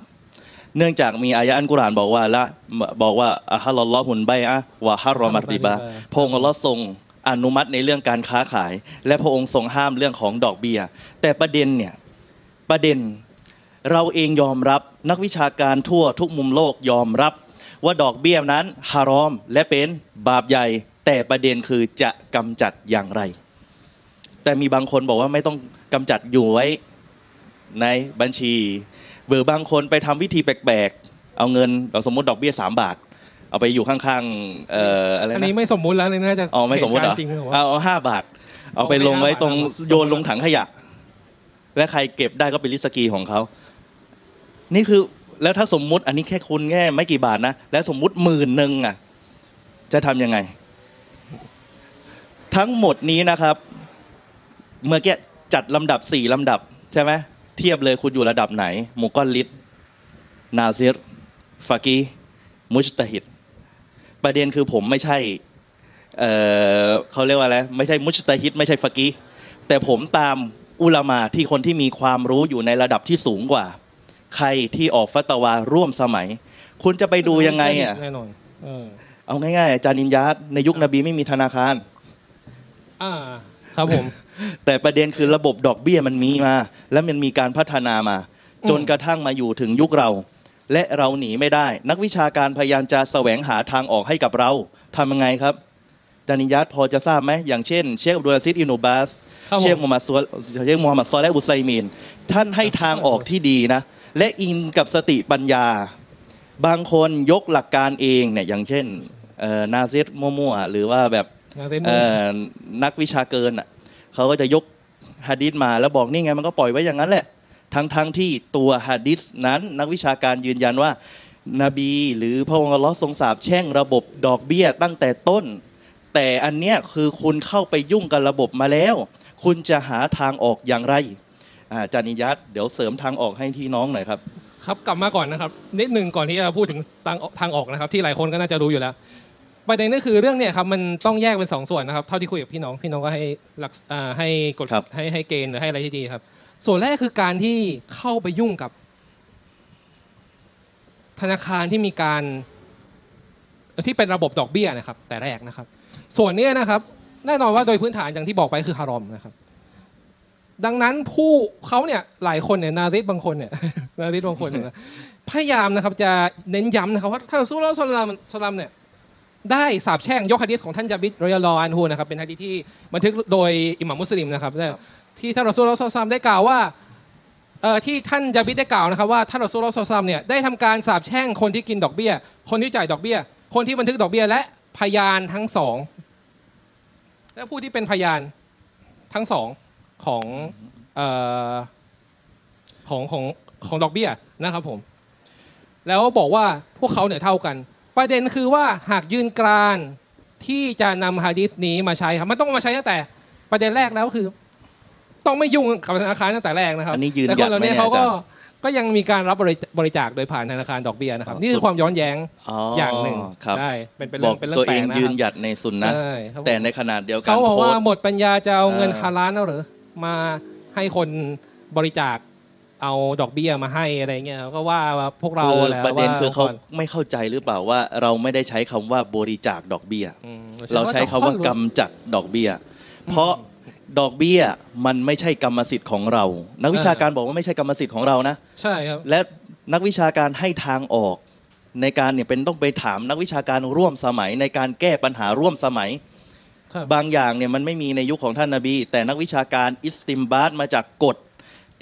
เนื่องจากมีอายะอันกุรอานบอกว่าละบอกว่าอะฮัลลอฮุนไบอะวะฮารอมัตริบะพระองค์อัลลอฮ์ทรง อนุมัติในเรื่องการค้าขาย และพระองค์ทรงห้ามเรื่องของดอกเบี้ยแต่ประเด็นเนี่ยประเด็นเราเองยอมรับนักวิชาการทั่วทุกมุมโลกยอมรับว่าดอกเบี้ยนั้นฮารอมและเป็นบาปใหญ่ แต่ประเด็นคือจะกำจัดอย่างไร แต่มีบางคนบอกว่าไม่ต้องกำจัดอยู่ไว้ในบัญชีเบือบางคนไปทำวิธีแปลกๆ เอาเงินเราสมมติดอกเบี้ยสามบาท เอาไปอยู่ข้างๆเอ่ออะไรอันนะนี้ไม่สมมุติแล้วเลยน่าจะอ๋อไม่สมมติเหรอตุการณ์จริงหรอวะเอาเอาห้าบาท เอาไปลงไว้ตรงเอาไปห้าบาท โยนลงถังขยะ และใครเก็บได้ก็เป็นลิสกีของเขานี่คือแล้วถ้าสมมุติอันนี้แค่คุณแค่ไม่กี่บาทนะแล้วสมมุติหมื่นหนึ่งอะ จะทำยังไง ทั้งหมดนี้นะครับ เมื่อกี้จัดลำดับสี่ลำดับ ใช่ไหมเทียบเลยคุณอยู่ระดับไหนมุกอลลิดนาซิรฟากีมุจตะฮิด ประเด็นคือผมไม่ใช่เอ่อเขาเรียกว่าอะไรไม่ใช่มุจตะฮิดไม่ใช่ฟากีแต่ผมตามอุลามาที่คนที่มีความรู้อยู่ในระดับที่สูงกว่า ใครที่ออกฟัตวาร่วมสมัย คุณจะไปดูยังไงอะแน่นอนเออเอาง่ายๆอาจารย์นินยาตในยุคนบีไม่มีธนาคารอ่าครับผม แต่ประเด็นคือระบบดอกเบี้ยมันมีมา และมันมีการพัฒนามาอืมจนกระทั่งมาอยู่ถึงยุคเรา และเราหนีไม่ได้ นักวิชาการพยายามจะแสวงหาทางออกให้กับเราทำยังไงครับจานิยัตพอจะทราบไหมอย่างเช่น เชคอับดุลอาซิดอินูบาสครับผมเชคมูฮัมหมัดซัวเชคมูฮัมหมัดซอและอุไซมีน ท่านให้ทางออกที่ดีนะ และอินกับสติปัญญา บางคนยกหลักการเองเนี่ยอย่างเช่นเอ่อนาซิดมั่วๆหรือว่าแบบงานเซ็นเอ่อนักวิชาเกินอะเขาก็จะยกฮะดิษมาแล้วบอกนี่ไงมันก็ปล่อยไว้อย่างนั้นแหละ ทั้งทั้งที่ตัวฮะดิษนั้น นักวิชาการยืนยันว่า นบีหรือพระองค์อัลลอฮ์ทรงสาบแช่งระบบดอกเบี้ยตั้งแต่ต้น แต่อันเนี้ยคือคุณเข้าไปยุ่งกับระบบมาแล้ว คุณจะหาทางออกอย่างไรอาจารย์นิยัตเดี๋ยวเสริมทางออกให้ที่น้องหน่อยครับครับกลับมาก่อนนะครับนิดหนึ่งก่อนที่จะพูดถึงทางทางออกนะครับ ที่หลายคนก็น่าจะรู้อยู่แล้วประเด็นก็คือเรื่องเนี่ยครับมันต้องแยกเป็นสองส่วนนะครับเท่าที่คุยกับพี่น้องพี่น้องก็ให้หลักอ่าให้กฎครับให้ให้เกณฑ์หรือให้อะไรที่ดีครับ ส่วนแรกคือการที่เข้าไปยุ่งกับ ธนาคารที่มีการที่เป็นระบบดอกเบี้ยนะครับ แต่แรกนะครับ ส่วนนี้นะครับ แน่นอนว่าโดยพื้นฐานอย่างที่บอกไปคือฮารอมนะครับ ดังนั้นفقهاء เนี่ยหลายคนเนี่ยนาริสบางคนเนี่ยนาริสบางคนเนี่ยพยายามนะครับจะเน้นย้ำนะครับว่าท่านซูลลอฮ์ศ็อลลัลลอฮุลัยฮิวะซัลมเนี่ยได้สาบแช่งยกฮะดีษของท่านจาบิดرضي الله عنه นะครับเป็นฮะดีษที่บันทึกโดยอิหม่ามมุสลิมนะครับ ที่ท่านรอซูลลอฮ์صلى الله عليه وسلم ได้กล่าวว่าเอ่อที่ท่านจาบิดได้กล่าวนะครับว่าท่านรอซูลลอฮ์صلى الله عليه وسلم เนี่ยได้ทำการสาบแช่งคนที่กินดอกเบี้ย คนที่จ่ายดอกเบี้ย คนที่บันทึกดอกเบี้ยและพยานทั้งสองและผู้ที่เป็นพยานทั้งสองของเอ่อของของของดอกเบี้ยนะครับผมแล้วบอกว่าพวกเขาเนี่ยเท่ากัน ประเด็นคือว่าหากยืนกรานที่จะนำฮะดีษนี้มาใช้ครับมันต้องมาใช้ตั้งแต่ประเด็นแรกแล้วคือ ต้องไม่ยุ่งกับธนาคารตั้งแต่แรกนะครับอันนี้ยืนแต่ยัคนนเหล่าไหมนี้เนี่ยเขาก็อาจารย์ก็ยังมีการรับบริบริจาคโดยผ่านธนาคารดอกเบี้ยนะครับอ๋อนี่คือความย้อนแย้งอ๋อออย่างหนึ่งครับใช่เป็นเป็นบเรื่ออกงเป็นเรื่อตัวงแปลเอกงนะยืนครับหยัดในสุนนะใช่ครับผมแต่ในขนาดเดียวกันเขาบอกว่าโพสต์หมดปัญญาจะเอาเงินเออฮาล้านแล้วเหรอมาให้คนบริจาคเอาดอกเบี้ยมาให้อะไรเงี้ยก็ว่าว่าพวกเราคือแหละประเด็นว่าคือเขาก่นไม่เข้าใจหรือเปล่าว่า เราไม่ได้ใช้คำว่าบริจาคดอกเบี้ยอืมเราใช้คำว่ากำจัดดอกเบี้ย เพราะ ดอกเบี้ยมันไม่ใช่กรรมสิทธิ์ของเรา นักวิชาการบอกว่าไม่ใช่กรรมสิทธิ์ของเรานะใช่ครับและนักวิชาการให้ทางออก ในการเนี่ยเป็นต้องไปถามนักวิชาการร่วมสมัย ในการแก้ปัญหาร่วมสมัยครับบางอย่างเนี่ยมันไม่มีในยุคของท่านนาบี แต่นักวิชาการอิสติมบาตมาจากกฎ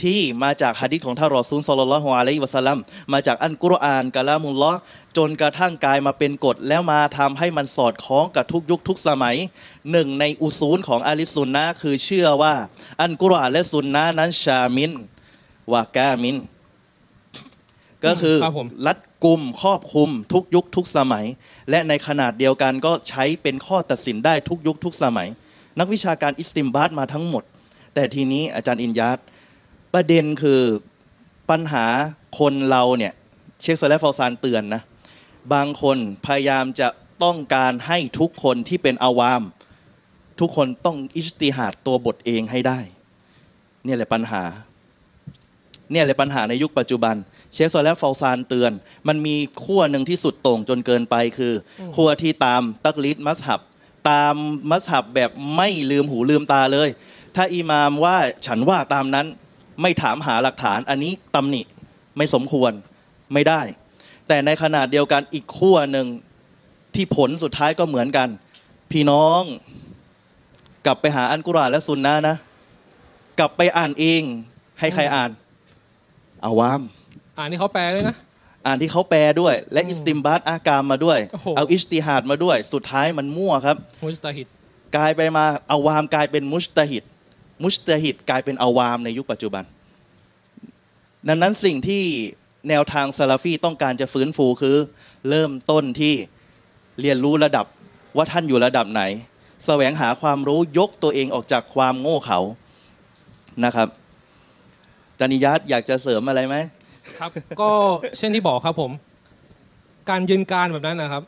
ที่มาจากฮะดิษของท่านรอซูลศ็อลลัลลอฮุอะลัยฮิวะสัลลัมมาจากอันกุรอานกะลามุลลอฮ์จนกระทั่งกลายมาเป็นกฎแล้วมาทำให้มันสอดคล้องกับทุกยุคทุกสมัยหนึ่งในอุซูลของอาลิสซุนนะห์คือเชื่อว่า อันกุรอานและซุนนะห์นั้นชามินวากามิน ก็คือครับผมรัดกลุ่มครอบคลุมทุกยุคทุกสมัย และในขนาดเดียวกันก็ใช้เป็นข้อตัดสินได้ทุกยุคทุกสมัย นักวิชาการอิสติมบาตมาทั้งหมด แต่ทีนี้อาจารย์อินยัต ประเด็นคือปัญหาคนเราเนี่ยเชคซอลและฟอซานเตือนนะบางคนพยายามจะต้องการให้ทุกคนที่เป็นอาวาม ทุกคนต้องอิจติฮาดตัวบทเองให้ได้ เนี่ยแหละปัญหา เนี่ยแหละปัญหาในยุคปัจจุบัน เชคโซและฟาวซานเตือน มันมีขั้วหนึ่งที่สุดโต่งจนเกินไปคืออขั้วที่ตามตักลิดมัสฮับ ตามมัสฮับแบบไม่ลืมหูลืมตาเลย ถ้าอิหมามว่าฉันว่าตามนั้น ไม่ถามหาหลักฐาน อันนี้ตำหนิไม่สมควรไม่ได้ แต่ในขนาดเดียวกันอีกขั้วหนึ่งที่ผลสุดท้ายก็เหมือนกัน พี่น้องกลับไปหาอันกุรอานและซุนนะห์นะ กลับไปอ่านเองให้ใครอ่านอาวาม อ่านนี่เขาแปลด้วยนะ อ่านที่เขาแปลด้วย และอิสติมบัตอากามมาด้วยโอ้โหเอาอิสติฮาดมาด้วย สุดท้ายมันมั่วครับ มุสตาฮิดกลายไปมาอาวามกลายเป็นมุสตาฮิด มุสตาฮิดกลายเป็นอาวามในยุคปัจจุบัน ดังนั้นสิ่งที่แนวทางซาลาฟีต้องการจะฟื้นฟูคือ เริ่มต้นที่เรียนรู้ระดับว่าท่านอยู่ระดับไหน แสวงหาความรู้ยกตัวเองออกจากความโง่เขานะครับจานิยัตอยากจะเสริมอะไรไหมครับ ก็เช่นที่บอกครับผม การยืนการแบบนั้นนะครับ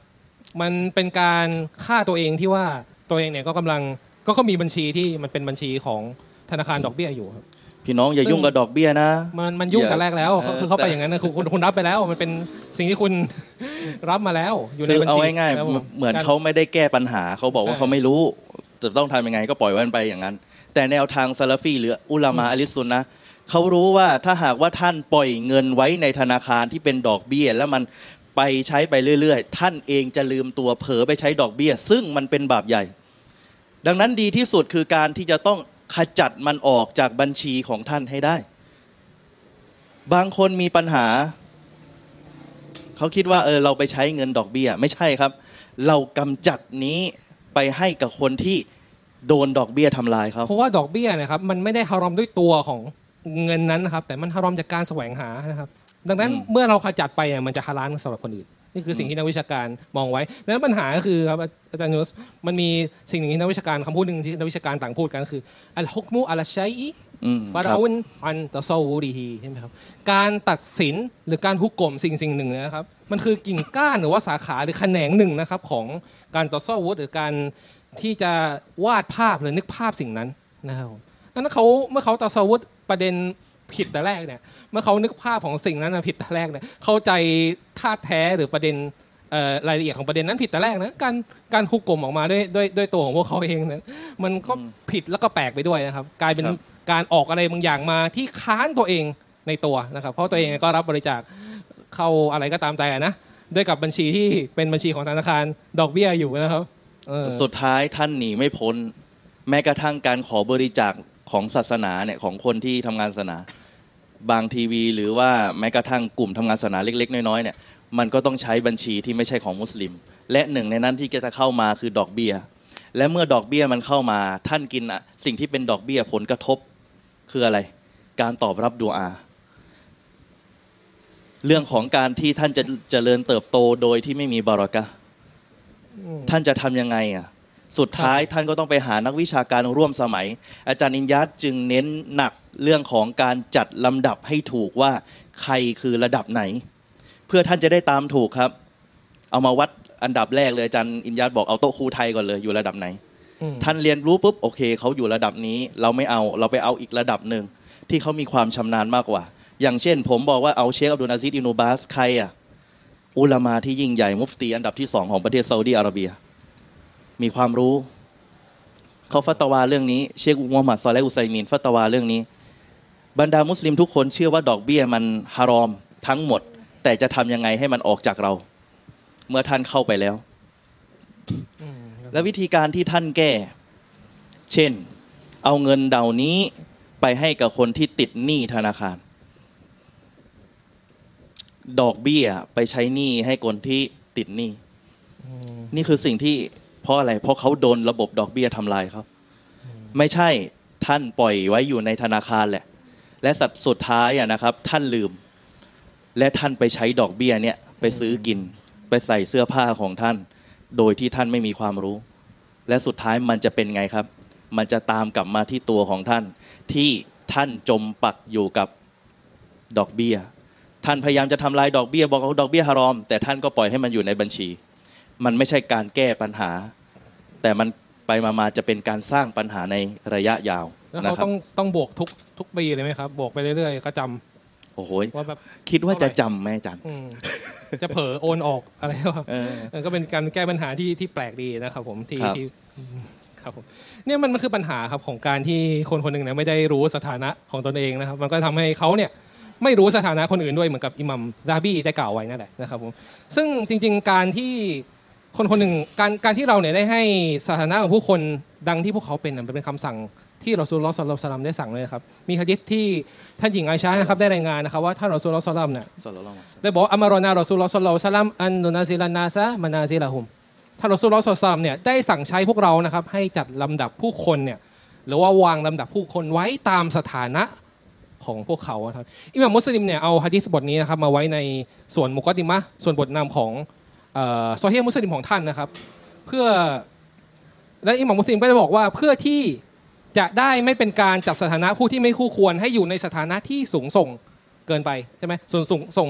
มันเป็นการฆ่าตัวเองที่ว่าตัวเองเนี่ยก็กำลังก็ก็มีบัญชีที่มันเป็นบัญชีของ ธนาคารดอกเบี้ยอยู่ครับพี่น้องอย่ายุ่งกับดอกเบี้ยนะมันมันยุ่งกันแรกแล้วเออคือเขาไปอย่างนั้นนะคือคุณคุณรับไปแล้วมันเป็นสิ่งที่คุณรับมาแล้ว อยู่ในคือบัญเอาชีง่ายครับผๆเหมือนเขาไม่ได้แก้ปัญหาเขาบอกว่าเออเขาไม่รู้จะต้องทำยังไงก็ปล่อยมันไปอย่างนั้น แต่แนวทางซาลาฟีหรืออุลามาอะลิสซุนนะห์เขารู้ว่าถ้าหากว่าท่านปล่อยเงินไว้ในธนาคารที่เป็นดอกเบี้ย แล้วมันไปใช้ไปเรื่อยๆ ท่านเองจะลืมตัวเผลอไปใช้ดอกเบี้ย ซึ่งมันเป็นบาปใหญ่ ดังนั้นดีที่สุดคือการที่จะต้อง ขจัดมันออกจากบัญชีของท่านให้ได้ บางคนมีปัญหา เขาคิดว่าเออเราไปใช้เงินดอกเบี้ย ไม่ใช่ครับ เรากำจัดนี้ไปให้กับคนที่โดนดอกเบี้ยทำลายเขาเพราะว่าดอกเบี้ยเนะครับมันไม่ได้ฮารอมด้วยตัวของเงินนั้นนะครับ แต่มันฮารอมจากการแสวงหานะครับ ดังนั้นอืมเมื่อเราขจัดไปอะมันจะฮาลาลสำหรับคนอื่น นี่คือสิ่งที่นักวิชาการมองไว้ดังนั้นปัญหาก็คือครับอาจารย์ยุสมันมีสิ่งหนึ่งที่นักวิชาการคำพูดหนึ่งที่นักวิชาการต่างพูดกันก็คืออัลฮุกมุอัลชัยอีอืมฟาครารับอุนอันตะซอวูดีฮีใช่ไหมครับการตัดสินหรือการฮุกกลมสิ่งสิ่งหนึ่งเนะครับมันคือกิ่งก้านหรือว่าสาขาหรือแขนงหนึ่งนะครับของการต่อสู้อาวุธหรือการที่จะวาดภาพหรือนึกภาพสิ่งนั้นนะครับผมนั้นเขาเมื่อเขาต่อสู้อาวุธประเด็น ผิดแต่แรกเนี่ยเมื่อเขานึกภาพของสิ่งนั้นนะผิดแต่แรกเนี่ยเข้าใจท่าแท้หรือประเด็นเอ่อรายละเอียดของประเด็นนั้นผิดแต่แรกนะการการฮุกกลมออกมาด้วยด้วยด้วยตัวของพวกเขาเองเนี่ยมันก็ผิดแล้วก็แปลกไปด้วยนะครับ กลายเป็นครับการออกอะไรบางอย่างมาที่ค้านตัวเองในตัวนะครับ เพราะตัวเองก็รับบริจาคเข้าอะไรก็ตามแต่นะด้วยกับบัญชีที่เป็นบัญชีของธนาคารดอกเบี้ยอยู่นะครับเออสุดท้ายท่านหนีไม่พ้น แม้กระทั่งการขอบริจาค ของศาสนาเนี่ยของคนที่ทำงานศาสนา บางทีวี หรือว่าแม้กระทั่งกลุ่มทำงานศาสนาเล็ก ๆ น้อยๆเนี่ยมันก็ต้องใช้บัญชีที่ไม่ใช่ของมุสลิม และหนึ่งในนั้นที่จะเข้ามาคือดอกเบี้ยและเมื่อดอกเบี้ยมันเข้ามาท่านกินสิ่งที่เป็นดอกเบี้ยผลกระทบคืออะไร การตอบรับดูอา เรื่องของการที่ท่านจะเจริญเติบโตโดยที่ไม่มีบารอกะห์ท่านจะทำยังไงอะ สุดท้ายท่านก็ต้องไปหานักวิชาการร่วมสมัย อาจารย์อินยัตจึงเน้นหนักเรื่องของการจัดลำดับให้ถูกว่าใครคือระดับไหน เพื่อท่านจะได้ตามถูกครับ เอามาวัดอันดับแรกเลยอาจารย์อินยัตบอกเอาโต๊ะครูไทยก่อนเลยอยู่ระดับไหนอืมท่านเรียนรู้ปุ๊บโอเคเขาอยู่ระดับนี้ เราไม่เอาเราไปเอาอีกระดับหนึ่งที่เขามีความชำนาญมากกว่า อย่างเช่น ผมบอกว่าเอาเชคอับดุลอาซิดอินูบาสใครอะอุลามาที่ยิ่งใหญ่มุฟตีอันดับที่สองของประเทศซาอุดีอาระเบีย มีความรู้ เขาฟัตวาเรื่องนี้ เชคมูฮัมหมัดซอเลห์อุไซมีนฟัตวาเรื่องนี้ บรรดามุสลิมทุกคนเชื่อว่าดอกเบี้ยมันฮารอมทั้งหมด แต่จะทำยังไงให้มันออกจากเรา เมื่อท่านเข้าไปแล้ว และวิธีการที่ท่านแก้ เช่น เอาเงินเดานี้ไปให้กับคนที่ติดหนี้ธนาคาร ดอกเบี้ยไปใช้หนี้ให้คนที่ติดหนี้นี่คือสิ่งที่ เพราะอะไร เพราะเขาโดนระบบดอกเบี้ยทำลายเขาไม่ใช่ท่านปล่อยไว้อยู่ในธนาคารแหละ และสัตว์สุดท้ายอะนะครับ ท่านลืม และท่านไปใช้ดอกเบี้ยเนี่ยไปซื้อกิน ไปใส่เสื้อผ้าของท่าน โดยที่ท่านไม่มีความรู้ และสุดท้ายมันจะเป็นไงครับ มันจะตามกลับมาที่ตัวของท่าน ที่ท่านจมปักอยู่กับดอกเบี้ย ท่านพยายามจะทำลายดอกเบี้ย บอกว่าดอกเบี้ยฮารอม แต่ท่านก็ปล่อยให้มันอยู่ในบัญชี มันไม่ใช่การแก้ปัญหา แต่มันไปมาๆจะเป็นการสร้างปัญหาในระยะยาวแล้วนะเขาครับต้องต้องบวกทุกทุกปีเลยไหมครับ บวกไปเรื่อยๆก็จโอ้โหว่าแบบคิดว่าจะจำไหมอาจารย์อืมจะเผลอโอนออกอะไรก็เออ เออก็เป็นการแก้ปัญหาที่ที่แปลกดีนะครับผมที่ครับ ที่อืมครับผมเนี่ยมันมันคือปัญหาครับของการที่คนคนหนึ่งเนี่ยไม่ได้รู้สถานะของตนเองนะครับ มันก็ทำให้เขาเนี่ยไม่รู้สถานะคนอื่นด้วยเหมือนกับอิหมัมซาบีได้กล่าวไว้นั่นแหละนะครับผมซึ่งจริง ๆ การที่ คนคนหนึ่งการการที่เราเนี่ยได้ให้สถานะของผู้คนดังที่พวกเขาเป็นมันเป็นคำสั่งที่เรอซูลลอฮ์ศ็อลลัลลอฮุอะลัลลัมได้สั่งเลยครับมีฮะดิษที่ท่านหญิงไอชานะครับได้รายงานนะครับว่าท่านรอซูลลอฮ์ صلى الله عليه وسلم เนี่ยได้บอกว่า أمرنا رسول الله صلى الله عليه وسلم أن ننزل الناس منازلهم ท่านรอซูลลอฮ์ صلى الله عليه وسلم เนี่ยได้สั่งใช้พวกเรานะครับให้จัดลำดับผู้คนเนี่ยหรือว่าวางลำดับผู้คนไว้ตามสถานะของพวกเขาครับอิหม่ามมุสลิมเนี่ยเอาฮะดีษบทนี้นะครับมาไว้ในส่วนمقدمةส่วนบทนำของ เอ่อซอฮีฮ์มุสลิมของท่านนะครับ เพื่อและอิหม่ามมุสลิมก็จะบอกว่าเพื่อที่จะได้ไม่เป็นการจัดสถานะผู้ที่ไม่คู่ควรให้อยู่ในสถานะที่สูงส่งเกินไปใช่ไหมส่วนสูงส่ง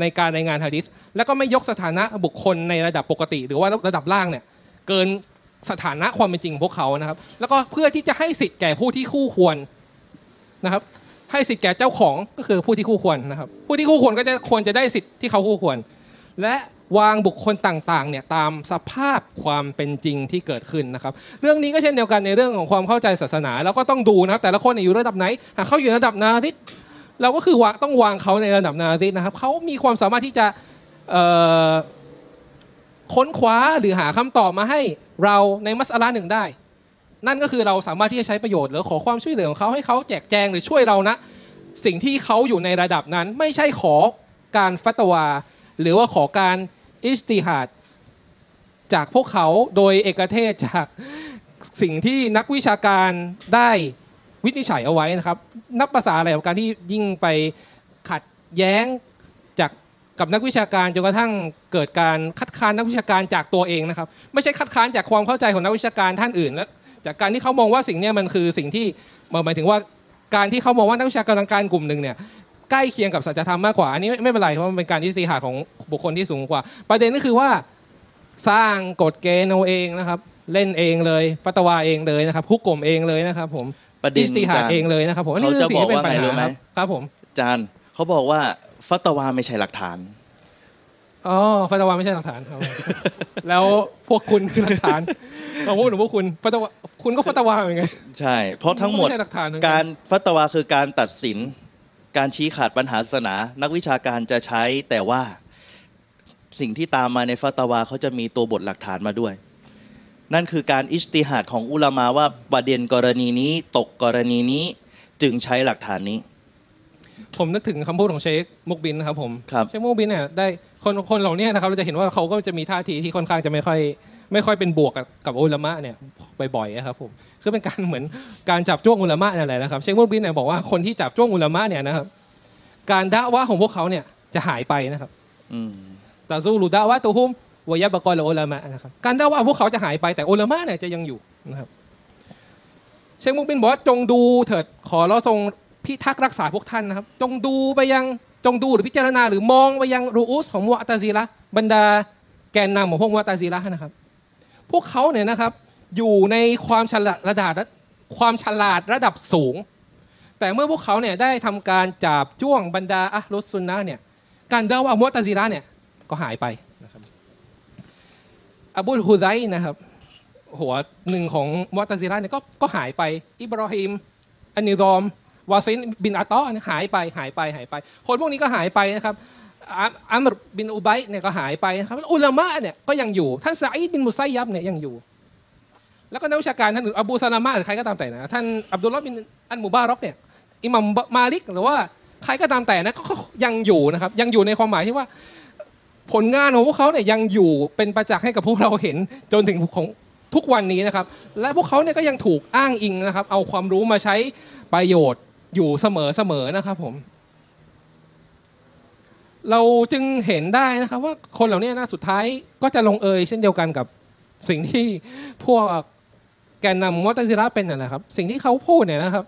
ในการรายงานฮะดิษแล้วก็ไม่ยกสถานะบุคคลในระดับปกติ หรือว่าระดับล่างเนี่ยเกินสถานะความเป็นจริงของพวกเขานะครับ แล้วก็เพื่อที่จะให้สิทธิ์แก่ผู้ที่คู่ควรนะครับ ให้สิทธิ์แก่เจ้าของก็คือผู้ที่คู่ควรนะครับ ผู้ที่คู่ควรก็จะควรจะได้สิทธิ์ที่เขาคู่ควร และ วางบุคคลต่างๆเนี่ยตามสภาพความเป็นจริงที่เกิดขึ้นนะครับ เรื่องนี้ก็เช่นเดียวกันในเรื่องของความเข้าใจศาสนาเราก็ต้องดูนะครับแต่ละคนอยู่ระดับไหนหากเขาอยู่ระดับนาทิตเราก็คือวางต้องวางเขาในระดับนาทิตนะครับเขามีความสามารถที่จะค้นคว้าหรือหาคำตอบมาให้เราในมัสอาลาหนึ่งได้ นั่นก็คือเราสามารถที่จะใช้ประโยชน์หรือขอความช่วยเหลือของเขาให้เขาแจกแจงหรือช่วยเรานะสิ่งที่เขาอยู่ในระดับนั้นไม่ใช่ขอการฟัตวา หรือว่าขอการ อิสติฮัดจากพวกเขาโดยเอกเทศจากสิ่งที่นักวิชาการได้วินิจฉัยเอาไว้นะครับ นับภาษาอะไรกับการที่ยิ่งไปขัดแย้งจากกับนักวิชาการจนกระทั่งเกิดการคัดค้านนักวิชาการจากตัวเองนะครับ ไม่ใช่คัดค้านจากความเข้าใจของนักวิชาการท่านอื่นและจากการที่เขามองว่าสิ่งนี้มันคือสิ่งที่หมายถึงว่าการที่เขามองว่านักวิชาการทางการกลุ่มหนึ่งเนี่ย ใกล้เคียงกับสัจธรรมมากกว่า อันนี้ไม่ไม่เป็นไรเพราะมันเป็นการอิสติหาดของบุคคลที่สูงกว่า ประเด็นก็คือว่าสร้างกฎเกณฑ์เอาเองนะครับ เล่นเองเลยฟัตวาเองเลยนะครับฮุกกลมเองเลยนะครับ ผมประเด็นอิสติหาดการเองเลยนะครับผมอันนี้คือสิ่งที่เป็นปัญเขาจะบอกว่าไงรู้หาไหมครับครับผมอาจารย์เขาบอกว่าฟัตวาไม่ใช่หลักฐานอ๋อฟัตวาไม่ใช่หลักฐานครับ แล้วพวกคุณคือหลักฐานเราพูดถึงพวกคุณฟัตวาคุณก็ฟัตวาเหมือนกันใช่ เพราะทั้งหมดไม่ใช่หลักฐานเหมือนกันการฟัตวาคือการตัดสิน การชี้ขาดปัญหาศาสนา นักวิชาการจะใช้แต่ว่าสิ่งที่ตามมาในฟัตวาเขาจะมีตัวบทหลักฐานมาด้วย นั่นคือการอิจติฮัดของอุลามาว่าประเด็นกรณีนี้ตกกรณีนี้จึงใช้หลักฐานนี้ ผมนึกถึงคำพูดของเชคมุกบินนะครับผมครับเชคมุกบินเนี่ยได้คนคนเหล่านี้นะครับเราจะเห็นว่าเขาก็จะมีท่าทีที่ค่อนข้างจะไม่ค่อย ไม่ค่อยเป็นบวกกับกับอุลามะเนี่ยบ่อยๆอะครับผมคือเป็นการเหมือนการจับจ้วงอุลามะนั่นแหละนะครับเชคมุกบินเนี่ยบอกว่าคนที่จับจ้วงอุลามะเนี่ยนะครับการดะวะของพวกเขาเนี่ยจะหายไปนะครับอืมตาซูลูดะวะตุฮุมวะยับบะกอลอุลามะนะครับการดะวะของพวกเขาจะหายไปแต่อุลามะเนี่ยจะยังอยู่นะครับเชคมุกบินบอกว่าจงดูเถิดขอเราทรงพิทักษ์รักษาพวกท่านนะครับ จงดูไปยังจงดูหรือพิจารณาหรือมองไปยังรูอุสของมุอัตตาซีละห์บรรดาแกนนำของพวกมุอัตตาซีละห์นะครับ พวกเขาเนี่ยนะครับอยู่ในความฉลาดระดับความฉลาดระดับสูง แต่เมื่อพวกเขาเนี่ยได้ทำการจับจ้วงบรรดาอะห์ลุสซุนนะเนี่ยการเดาว่ามุอัตตาซีละเนี่ยก็หายไปนะครับอับูลฮุไซนะครับ หัวหนึ่งของมุอัตตาซีละเนี่ยก็ก็หายไป อิบราฮิมอันนิรอมวาซินบินอาตอหายไปหายไปหายไป คนพวกนี้ก็หายไปนะครับ อัมรบินอุบัยเนี่ยก็หายไปนะครับอุลามะเนี่ยก็ยังอยู่ ท่านซาอิดบินมุไซยับเนี่ยยังอยู่ แล้วก็นักวิชาการท่านอื่นอบูซาลามะหรือใครก็ตามแต่นะท่านอับดุลลอฮ์บินอันมุบารอกเนี่ยอิหมัมมาลิกหรือว่าใครก็ตามแต่นะก็ก็ยังอยู่นะครับยังอยู่ในความหมายที่ว่า ผลงานของพวกเขาเนี่ยยังอยู่เป็นประจักษ์ให้กับพวกเราเห็นจนถึงของทุกวันนี้นะครับ และพวกเขาเนี่ยก็ยังถูกอ้างอิงนะครับ เอาความรู้มาใช้ประโยชน์อยู่เสมอเสมอนะครับผม เราจึงเห็นได้นะครับว่าคนเหล่านี้นะสุดท้ายก็จะลงเอยเช่นเดียวกันกับสิ่งที่พวกแกนนำมุตตซิระเป็นนั่นแหละครับ สิ่งที่เขาพูดเนี่ยนะครับ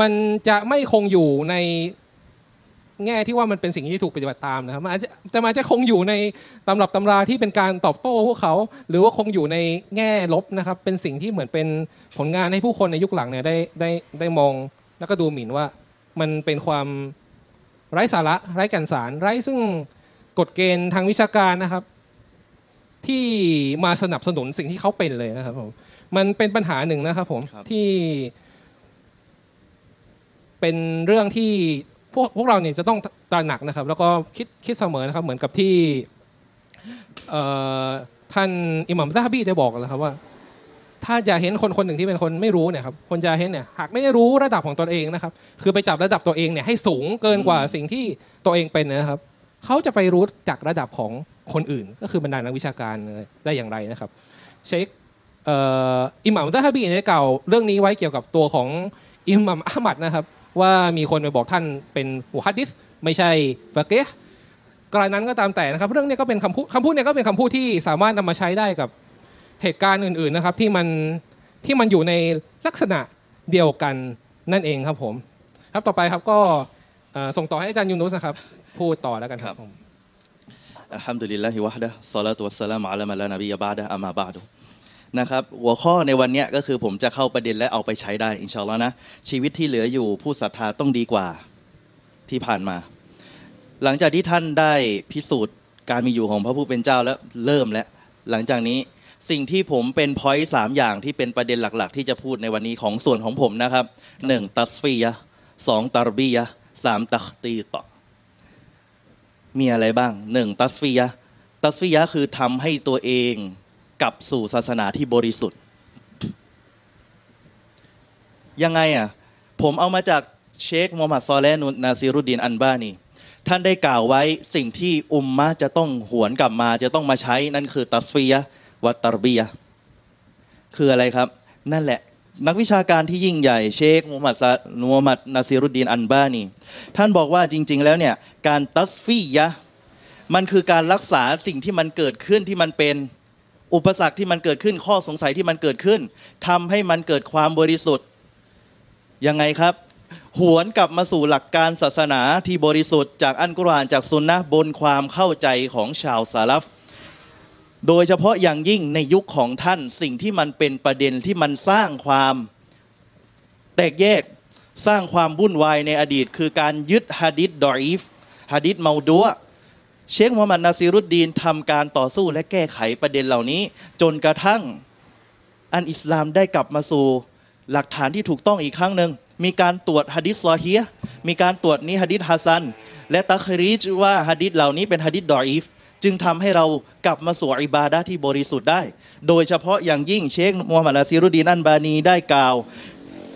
มันจะไม่คงอยู่ในแง่ที่ว่ามันเป็นสิ่งที่ถูกปฏิบัติตามนะครับอาจจะแต่มันอาจจะคงอยู่ในตำรับตำราที่เป็นการตอบโต้พวกเขา หรือว่าคงอยู่ในแง่ลบนะครับ เป็นสิ่งที่เหมือนเป็นผลงานให้ผู้คนในยุคหลังเนี่ยได้ได้ได้มองแล้วก็ดูหมิ่นว่ามันเป็นความ ไร้สาระไร้แก่นสาร ไร้ซึ่งกฎเกณฑ์ทางวิชาการนะครับ ที่มาสนับสนุนสิ่งที่เขาเป็นเลยนะครับผมมันเป็นปัญหาหนึ่งนะครับผมครับที่ เป็นเรื่องที่พวกพวกเราเนี่ยจะต้องตระหนักนะครับ แล้วก็คิดคิดเสมอนะครับ เหมือนกับที่เอ่อท่านอิหมัมซาฮบีได้บอกนะครับว่า ถ้าจะเห็นคนคนหนึ่งที่เป็นคนไม่รู้เนี่ยครับคนจะเห็นเนี่ยหากไม่รู้ระดับของตนเองนะครับ คือไปจับระดับตัวเองเนี่ยให้สูงเกินกว่าสิ่งที่ตัวเองเป็นนะครับเขาจะไปรู้จากระดับของคนอื่น ก็คือบรรดานักวิชาการได้อย่างไรนะครับเชคเอ่ออิหมัมซาฮบีได้กล่าวเรื่องนี้ไว้เกี่ยวกับตัวของอิหมัมอะห์มัดนะครับ ว่ามีคนไปบอกท่านเป็นหัวฮัดดิสไม่ใช่ฟะเกห์กรณีนั้นก็ตามแต่นะครับ เรื่องนี้ก็เป็นคำพูดคำพูดเนี่ยก็เป็นคำพูดที่สามารถนำมาใช้ได้กับ เหตุการณ์อื่นๆนะครับที่มันที่มันอยู่ในลักษณะเดียวกันนั่นเองครับผมครับต่อไปครับก็เอ่อส่งต่อให้อาจารย์ยูนุสนะครับพูดต่อแล้วกันครับผมอัลฮัมดุลิลลาฮิวะฮ์ดะซอลาตุวัสสลามุอะลามาลานบียะบาดะอามาบาดุนะครับหัวข้อในวันเนี้ยก็คือผมจะเข้าประเด็นและเอาไปใช้ได้อินชาอัลลอฮ์นะชีวิตที่เหลืออยู่ผู้ศรัทธาต้องดีกว่าที่ผ่านมา หลังจากที่ท่านได้พิสูจน์การมีอยู่ของพระผู้เป็นเจ้าแล้วเริ่มแล้วหลังจากนี้ สิ่งที่ผมเป็นพอยต์สามอย่างที่เป็นประเด็นหลัก ๆ ที่จะพูดในวันนี้ของส่วนของผมนะครับหนึ่งตัสฟียะสองตารบียะสามตัคตีต่อมีอะไรบ้างหนึ่งตัสฟียะตัสฟียะคือทำให้ตัวเองกลับสู่ศาสนาที่บริสุทธิ์ ยังไงอะผมเอามาจากเชคมูฮัมหมัดซอเลนุนาซีรุดดีนอันบ้านีท่านได้กล่าวไว้สิ่งที่อุมมะจะต้องหวนกลับมา จะต้องมาใช้นั่นคือตัสฟียะ วัตตรบียคืออะไรครับ นั่นแหละนักวิชาการที่ยิ่งใหญ่เชคมูฮัมหมัดมูฮัมหมัดนาซีรุดดีนอันบ้านีท่านบอกว่าจริง ๆ แล้วเนี่ยการตัสฟียะมันคือการรักษาสิ่งที่มันเกิดขึ้นที่มันเป็นอุปสรรคที่มันเกิดขึ้นข้อสงสัยที่มันเกิดขึ้นทำให้มันเกิดความบริสุทธิ์ยังไงครับ หวนกลับมาสู่หลักการศาสนาที่บริสุทธิ์จากอันกุรอานจากซุนนะบนความเข้าใจของชาวซาลฟ โดยเฉพาะอย่างยิ่งในยุคของท่านสิ่งที่มันเป็นประเด็นที่มันสร้างความแตกแยกสร้างความวุ่นวายในอดีต คือการยึดฮะดิษดออีฟฮะดิษเมาดัวเชคมูฮัมหมัดนาซีรุดดีนทำการต่อสู้และแก้ไขประเด็นเหล่านี้ จนกระทั่งอันอิสลามได้กลับมาสู่หลักฐานที่ถูกต้องอีกครั้งหนึ่งมีการตรวจฮะดิษซอฮีมีการตรวจนี้ฮะดิษฮัสซัน และตัครีจว่าฮะดิษเหล่านี้เป็นฮะดิษดออีฟ จึงทำให้เรากลับมาสู่อิบาดะที่บริสุทธิ์ได้ โดยเฉพาะอย่างยิ่งเชคมูฮัมหมัดนาซีรุดีนอันบานีได้กล่าว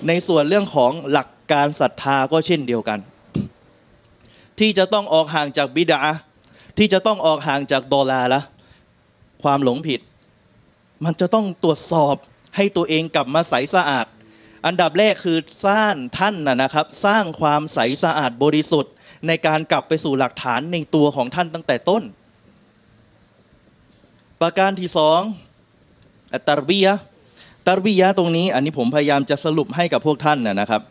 ในส่วนเรื่องของหลักการศรัทธาก็เช่นเดียวกัน ที่จะต้องออกห่างจากบิดาที่จะต้องออกห่างจากดอลาละความหลงผิด มันจะต้องตรวจสอบให้ตัวเองกลับมาใสสะอาด อันดับแรกคือสร้างท่านนะครับ สร้างความใสสะอาดบริสุทธิ์ ในการกลับไปสู่หลักฐานในตัวของท่านตั้งแต่ต้น ประการที่สองอัตารบียะตารบียะตรงนี้ อันนี้ผมพยายามจะสรุปให้กับพวกท่านนะครับ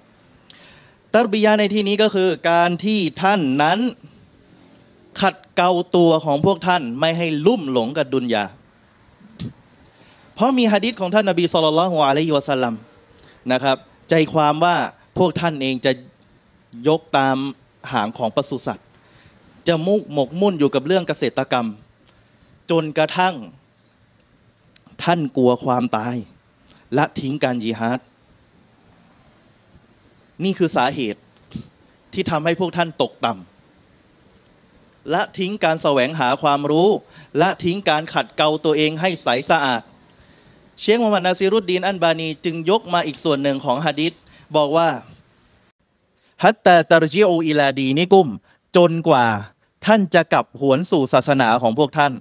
ตารบียะในที่นี้ก็คือการที่ท่านนั้นขัดเกลาตัวของพวกท่านไม่ให้ลุ่มหลงกับดุนยา เพราะมีฮะดิษของท่านนบีสุลต่านละฮ์อะลัยฮิวะสัลลัมนะครับ ใจความว่าพวกท่านเองจะยกตามหางของปศุสัตว์ จะมุกหมกมุ่นอยู่กับเรื่องเกษตรกรรม จนกระทั่ง ท่านกลัวความตาย และทิ้งการยิฮาดนี่คือสาเหตุที่ทำให้พวกท่านตกต่ำและทิ้งการแสวงหาความรู้ และทิ้งการขัดเกลาตัวเองให้ใสสะอาด เชคมูฮัมหมัดนาซีรุดดีนอันบานีจึงยกมาอีกส่วนหนึ่งของฮะดิษบอกว่าฮัตตาตารจิโออิลาดีนิกุม จนกว่าท่านจะกลับหวนสู่ศาสนาของพวกท่าน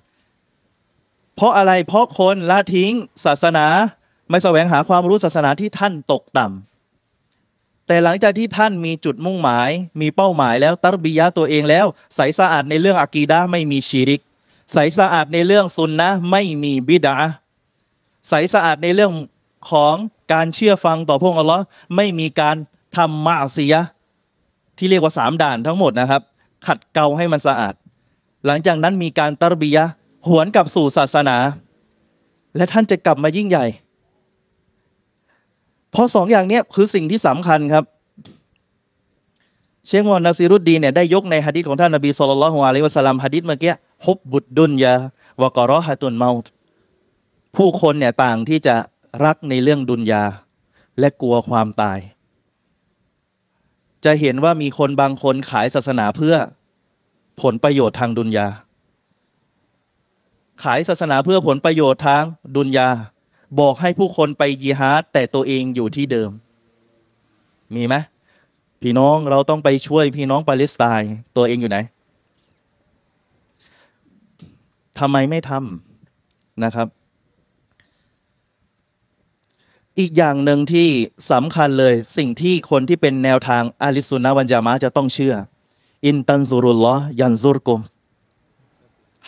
เพราะอะไรเพราะคนละทิ้งศาสนา ไม่แสวงหาความรู้ศาสนาที่ท่านตกต่ำแต่หลังจากที่ท่านมีจุดมุ่งหมาย มีเป้าหมายแล้วตัรบียะตัวเองแล้ว ใสสะอาดในเรื่องอากีดะไม่มีชีริก ใสสะอาดในเรื่องซุนนะไม่มีบิดาใสสะอาดในเรื่องของการเชื่อฟังต่อพระองค์อัลลอฮ์ไม่มีการทำมาเสียที่เรียกว่าสามด่านทั้งหมดนะครับ ขัดเกลาให้มันสะอาด หลังจากนั้นมีการตรบียะ หวนกลับสู่ศาสนา และท่านจะกลับมายิ่งใหญ่ เพราะสองอย่างนี้คือสิ่งที่สำคัญครับ เชคมอนนาซีรุดดีเนี่ยได้ยกในฮะดิษของท่านนบีสุลต่านละฮ์อะลัยวะสลลัมฮะดิษเมื่อกี้ฮบบุดดุนยาวกอรอฮะตุนเมาตผู้คนเนี่ยต่างที่จะรักในเรื่องดุนยา และกลัวความตาย จะเห็นว่ามีคนบางคนขายศาสนาเพื่อผลประโยชน์ทางดุนยา ขายศาสนาเพื่อผลประโยชน์ทางดุนยา บอกให้ผู้คนไปยีฮาดแต่ตัวเองอยู่ที่เดิม มีไหมพี่น้องเราต้องไปช่วยพี่น้องปาเลสไตน์ตัวเองอยู่ไหนทำไมไม่ทำนะครับ อีกอย่างหนึ่งที่สำคัญเลยสิ่งที่คนที่เป็นแนวทางอาลิสุนนะวันจามะจะต้องเชื่อ อินตันซุรุลลอฮ์ยันซุรกุม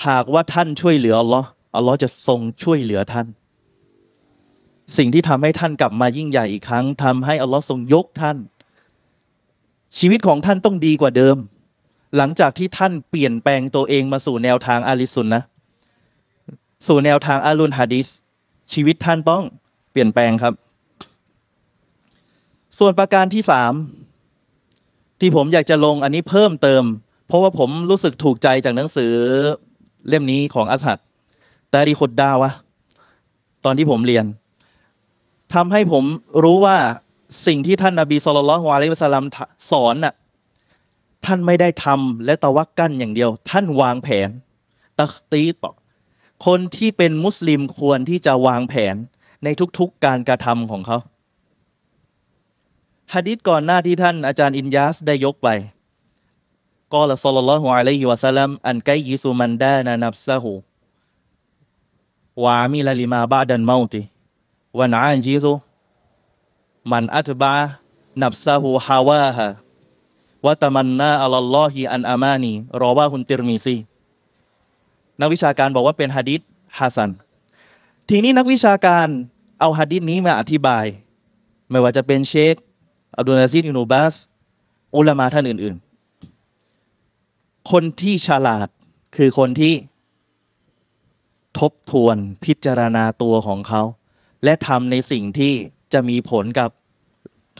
หากว่าท่านช่วยเหลืออัลลอฮ์อัลลอฮ์จะทรงช่วยเหลือท่าน สิ่งที่ทำให้ท่านกลับมายิ่งใหญ่อีกครั้งทำให้อัลลอฮ์ทรงยกท่าน ชีวิตของท่านต้องดีกว่าเดิม หลังจากที่ท่านเปลี่ยนแปลงตัวเองมาสู่แนวทางอาลิสุนนะ สู่แนวทางอาลุนฮะดิษชีวิตท่านต้องเปลี่ยนแปลงครับ ส่วนประการที่สามที่ผมอยากจะลงอันนี้เพิ่มเติม เพราะว่าผมรู้สึกถูกใจจากหนังสือ เล่มนี้ของอัสฮัดตารีคุดดาวะตอนที่ผมเรียนทำให้ผมรู้ว่าสิ่งที่ท่านนาบีสุลต่านอะลัยฮิวะสัลลัมสอนน่ะท่านไม่ได้ทำและตะวักกั้นอย่างเดียว ท่านวางแผนตักตีตอกคนที่เป็นมุสลิมควรที่จะวางแผนในทุกๆการกระทำของเขาฮะดิษก่อนหน้าที่ท่านอาจารย์อินยาสได้ยกไป กอละซัลลัลลอฮุอะลัยฮิวะสัลลัมอันไกยิสุมันดานานับซะฮูวามิลลิมาบาดันเมาติวันอันจิซุมันอัตบานับซะฮูฮาวาฮะوتمنى على الله الأماني رواه الترمذي นักวิชาการบอกว่าเป็นฮะดิษحسن ทีนี้นักวิชาการเอาฮะดิษนี้มาอธิบาย ไม่ว่าจะเป็นเชคอับดุลอาซิซ อิบนุบาซ علماء ท่านอื่นๆ คนที่ฉลาดคือคนที่ทบทวนพิจารณาตัวของเขา และทำในสิ่งที่จะมีผลกับ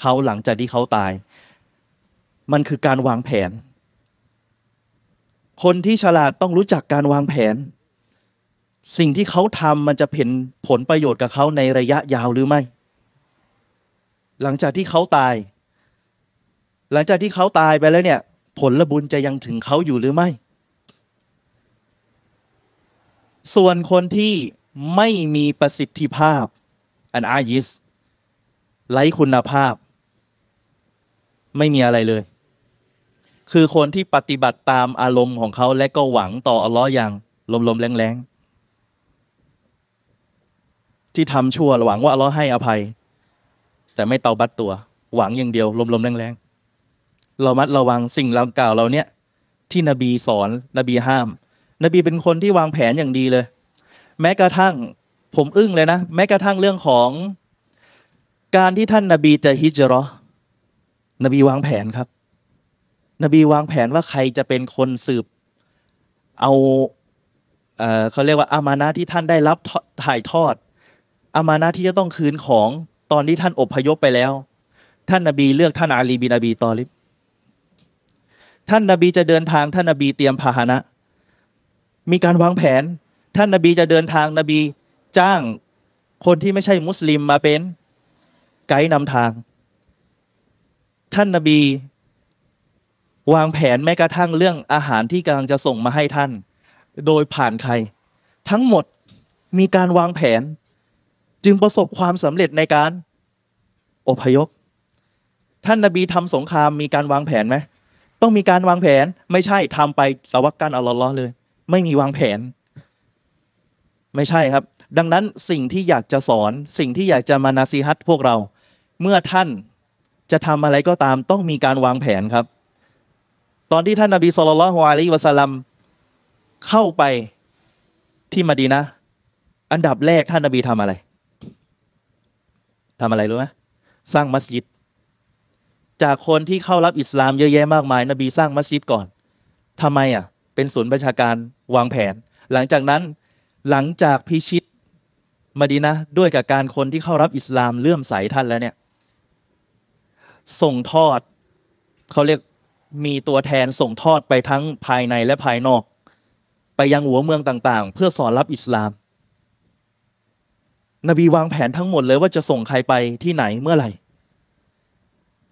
เขาหลังจากที่เขาตาย มันคือการวางแผน คนที่ฉลาดต้องรู้จักการวางแผน สิ่งที่เขาทำมันจะเป็นผลประโยชน์กับเขาในระยะยาวหรือไม่ หลังจากที่เขาตาย หลังจากที่เขาตายไปแล้วเนี่ย ผลบุญจะยังถึงเขาอยู่หรือไม่ ส่วนคนที่ไม่มีประสิทธิภาพ อันอายิสไร้คุณภาพ ไม่มีอะไรเลย คือคนที่ปฏิบัติตามอารมณ์ของเขาและก็หวังต่ออัลลอฮ์อย่างลมๆแรงๆ ที่ทำชั่วหวังว่าอัลลอฮ์ให้อภัย แต่ไม่เตาบัตตัว หวังอย่างเดียวลมๆแรงๆ เรามัดระวังสิ่งเรากล่าวเราเนี้ยที่นบีสอนนบีห้าม นบีเป็นคนที่วางแผนอย่างดีเลย แม้กระทั่งผมอึ้งเลยนะ แม้กระทั่งเรื่องของการที่ท่านนบีจะฮิจราะนบีวางแผนครับ นบีวางแผนว่าใครจะเป็นคนสืบ เอาเออเขาเรียกว่าอามานะที่ท่านได้รับถ่ายทอด อามานะที่จะต้องคืนของตอนที่ท่านอบพยพไปแล้ว ท่านนบีเลือกท่านอาลีบินอบีตอลิบ ท่านนบีจะเดินทางท่านนบีเตรียมพาหนะ มีการวางแผน ท่านนบีจะเดินทางนบีจ้างคนที่ไม่ใช่มุสลิมมาเป็นไกด์นำทาง ท่านนบี วางแผนแม้กระทั่งเรื่องอาหารที่กำลังจะส่งมาให้ท่าน โดยผ่านใคร ทั้งหมดมีการวางแผน จึงประสบความสำเร็จในการ อพยพ ท่านนบีทำสงครามมีการวางแผนไหม ต้องมีการวางแผน ไม่ใช่ทำไปสวักกันอัลลอฮ์เลย ไม่มีวางแผน ไม่ใช่ครับ ดังนั้นสิ่งที่อยากจะสอน สิ่งที่อยากจะมานาซีฮัตพวกเรา เมื่อท่านจะทำอะไรก็ตาม ต้องมีการวางแผนครับ ตอนที่ท่านนบีสุลต่านละฮ์อะลัยฮิวะสัลลัมเข้าไปที่มะดีนะ อันดับแรกท่านนบีทำอะไรทำอะไรรู้ไหมสร้างมัสยิด จากคนที่เข้ารับอิสลามเยอะแยะมากมาย นบีสร้างมัสยิดก่อนทำไมอะ เป็นศูนย์ประชาการวางแผน หลังจากนั้นหลังจากพิชิตมะดีนะ ด้วยกับการคนที่เข้ารับอิสลามเลื่อมใสท่านแล้วเนี่ย ส่งทอดเขาเรียกมีตัวแทนส่งทอดไปทั้งภายในและภายนอก ไปยังหัวเมืองต่างๆ เพื่อสอนรับอิสลาม นบีวางแผนทั้งหมดเลยว่าจะส่งใครไปที่ไหนเมื่อไหร่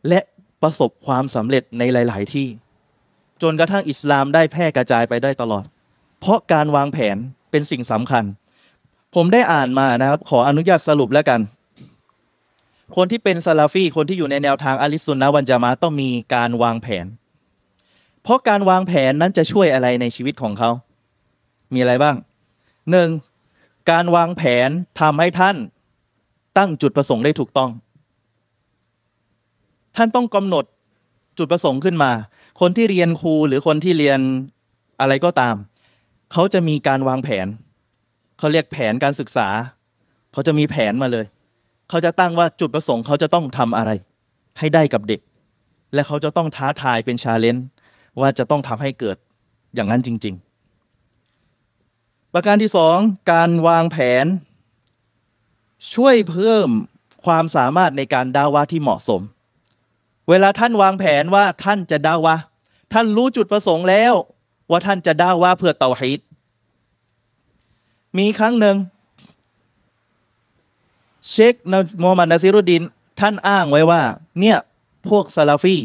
และ ประสบความสำเร็จในหลาย ๆ ที่ จนกระทั่งอิสลามได้แพร่กระจายไปได้ตลอด เพราะการวางแผนเป็นสิ่งสำคัญ ผมได้อ่านมานะครับ ขออนุญาตสรุปแล้วกัน คนที่เป็นซาลาฟีคนที่อยู่ในแนวทางอะลิสุนนะวันจามะต้องมีการวางแผน เพราะการวางแผนนั้นจะช่วยอะไรในชีวิตของเขา มีอะไรบ้างหนึ่งการวางแผนทำให้ท่านตั้งจุดประสงค์ได้ถูกต้อง ท่านต้องกำหนดจุดประสงค์ขึ้นมา คนที่เรียนครูหรือคนที่เรียนอะไรก็ตาม เขาจะมีการวางแผน เขาเรียกแผนการศึกษา เขาจะมีแผนมาเลย เขาจะตั้งว่าจุดประสงค์เขาจะต้องทำอะไร ให้ได้กับเด็ก และเขาจะต้องท้าทายเป็นชาเลนจ์ว่าจะต้องทำให้เกิดอย่างนั้นจริง ๆ ประการที่สองการวางแผน ช่วยเพิ่มความสามารถในการดาวาที่เหมาะสม เวลาท่านวางแผนว่าท่านจะดาวาท่านรู้จุดประสงค์แล้ว ว่าท่านจะ دعوة เพื่อ توحيد มีครั้งหนึ่ง เชคมูฮัมหมัดนาซิรุดิน ท่านอ้างไว้ว่า เนี่ยพวกซาลาฟี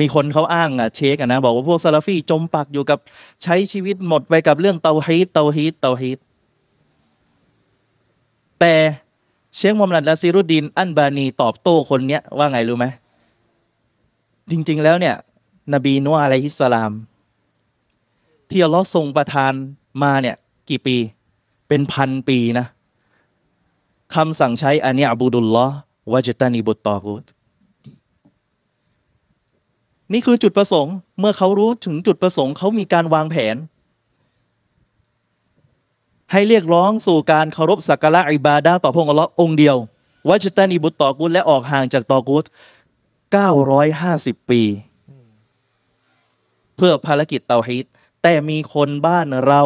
มีคนเขาอ้างอะเชคอะนะ บอกว่าพวกซาลาฟีจมปักอยู่กับใช้ชีวิตหมดไปกับเรื่อง توحيد توحيد توحيد แต่เชคมูฮัมหมัดนาซิรุดดิน อัลบานีตอบโต้คนเนี้ยว่าไงรู้ไหม จริง ๆ แล้วเนี่ย นบีนัวอะลัยฮิสสลาม ที่อัลลอฮ์ทรงประทานมาเนี่ย กี่ปี เป็นพันปีนะคำสั่งใช้อันนี้อับูดุลลอฮ์วะจตานีบุตตอกุตนี่คือจุดประสงค์ เมื่อเขารู้ถึงจุดประสงค์เขามีการวางแผน ให้เรียกร้องสู่การเคารพสักการะอิบาดาต่อพระองค์อัลลอฮ์องเดียววะจตานีบุตตอกุตและออกห่างจากตอกุต 950 ปี เพื่อภารกิจเตาฮีดแต่มีคนบ้านเรา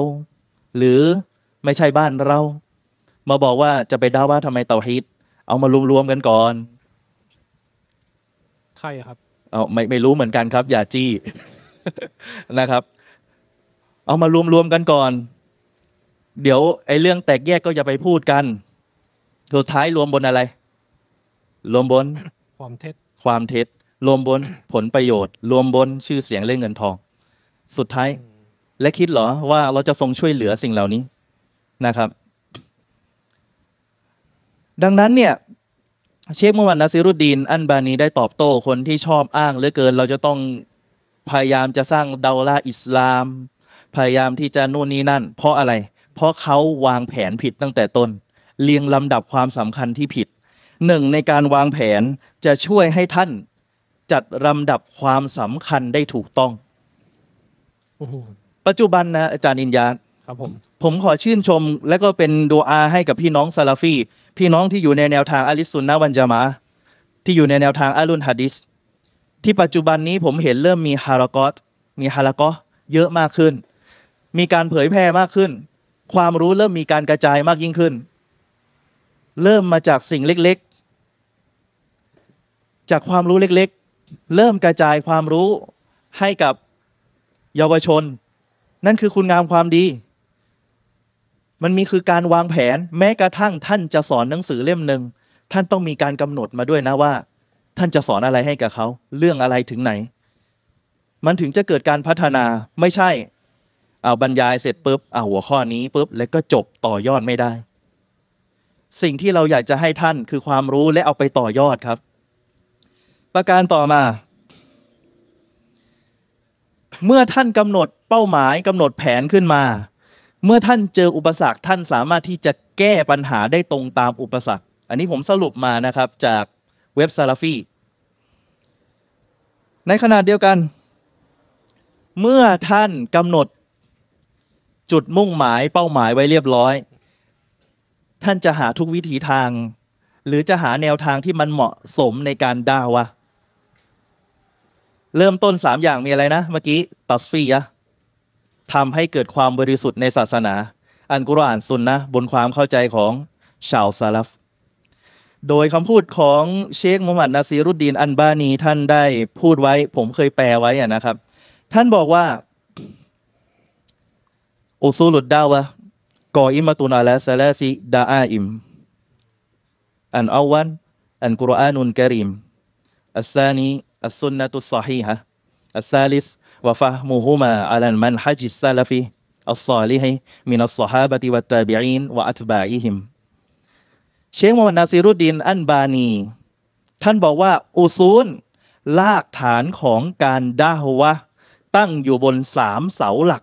หรือไม่ใช่บ้านเรา มาบอกว่าจะไปด่าว่าทำไมเตาฮีดเอามารวมๆกันก่อน ใครครับเอาไม่ไม่รู้เหมือนกันครับ อย่าจี้นะครับ เอามารวมๆกันก่อน เดี๋ยวไอ้เรื่องแตกแยกก็อย่าไปพูดกันสุดท้ายรวมบนอะไร รวมบน ความเท็จ ความเท็จ รวมบนผลประโยชน์ รวมบนชื่อเสียงและเงินทอง สุดท้าย และคิดเหรอว่าเราจะทรงช่วยเหลือสิ่งเหล่านี้นะครับ ดังนั้นเนี่ยเชคมุฮัมหมัดนาซิรุดดีน อันบานีได้ตอบโต้คนที่ชอบอ้างเหลือเกิน เราจะต้องพยายามจะสร้างดาลาอิสลาม พยายามที่จะนู่นนี่นั่น เพราะอะไร เพราะเขาวางแผนผิดตั้งแต่ต้น เรียงลำดับความสำคัญที่ผิด หนึ่งในการวางแผนจะช่วยให้ท่านจัดลำดับความสำคัญได้ถูกต้อง โอ้โหปัจจุบันนะอาจารย์อินยาครับผม ผมขอชื่นชม และก็เป็นดูอาให้กับพี่น้องซาลาฟี พี่น้องที่อยู่ในแนวทางอะลิสซุนนะห์วันจามะห์ที่อยู่ในแนวทางอาลุนฮะดิษที่ปัจจุบันนี้ผมเห็นเริ่มมีฮารากอตมีฮารากอเยอะมากขึ้น มีการเผยแพร่มากขึ้น ความรู้เริ่มมีการกระจายมากยิ่งขึ้น เริ่มมาจากสิ่งเล็กๆ จากความรู้เล็กๆ เริ่มกระจายความรู้ให้กับเยาวชน นั่นคือคุณงามความดี มันมีคือการวางแผนแม้กระทั่งท่านจะสอนหนังสือเล่มหนึ่งท่านต้องมีการกำหนดมาด้วยนะว่า ท่านจะสอนอะไรให้กับเขาเรื่องอะไรถึงไหน มันถึงจะเกิดการพัฒนาไม่ใช่เอาบรรยายเสร็จปุ๊บเอาหัวข้อนี้ปุ๊บแล้วก็จบต่อยอดไม่ได้ สิ่งที่เราอยากจะให้ท่านคือความรู้และเอาไปต่อยอดครับ ประการต่อมา เมื่อท่านกำหนดเป้าหมายกำหนดแผนขึ้นมา เมื่อท่านเจออุปสรรคท่านสามารถที่จะแก้ปัญหาได้ตรงตามอุปสรรค อันนี้ผมสรุปมานะครับจากเว็บซาลาฟีในขณะเดียวกัน เมื่อท่านกำหนดจุดมุ่งหมายเป้าหมายไว้เรียบร้อย ท่านจะหาทุกวิถีทาง หรือจะหาแนวทางที่มันเหมาะสมในการด่าวะ เริ่มต้นสามอย่างมีอะไรนะ เมื่อกี้ตัสฟียะทำให้เกิดความบริสุทธิ์ในศาสนา อันกุรอานซุนนะบนความเข้าใจของชาวซาลฟโดยคำพูดของเชคมูฮัมหมัดนาซีรุดดีนอันบานีท่านได้พูดไว้ ผมเคยแปลไว้อะนะครับ ท่านบอกว่าอุซูลุดดาวะกออิมาตุนอาลาซาลาซิดาอาอิม อันอาวัน อันกุรอานุนกะรีมอัสซานี السنة الصحيحة الثالث وفهمهما على منهج السلف الصالح من الصحابة والتابعين وأتباعهم เชคมูฮัมมัดนาซีรุดดินอัลบานี ท่านบอกว่าอุซูลลากฐานของการดาฮวะตั้งอยู่บนสามเสาหลัก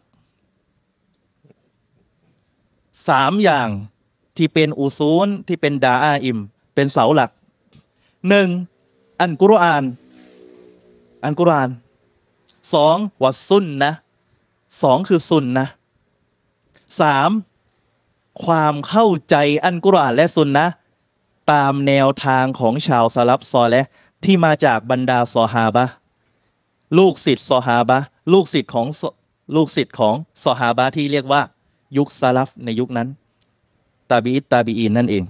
สามอย่างที่เป็น أصول ที่เป็น دعائم เป็นเสาหลักหนึ่งอันกุรอาน อันกุรอานสองวัดซุนนะสองคือซุนนะสามความเข้าใจอันกุรอานและซุนนะตามแนวทางของชาวสลับซอและที่มาจากบรรดาซอฮาบะลูกศิษย์ซอฮาบะลูกศิษย์ของลูกศิษย์ของซอฮาบะที่เรียกว่า ยุค سلف ในยุคนั้น تابع التابعين นั่นเอง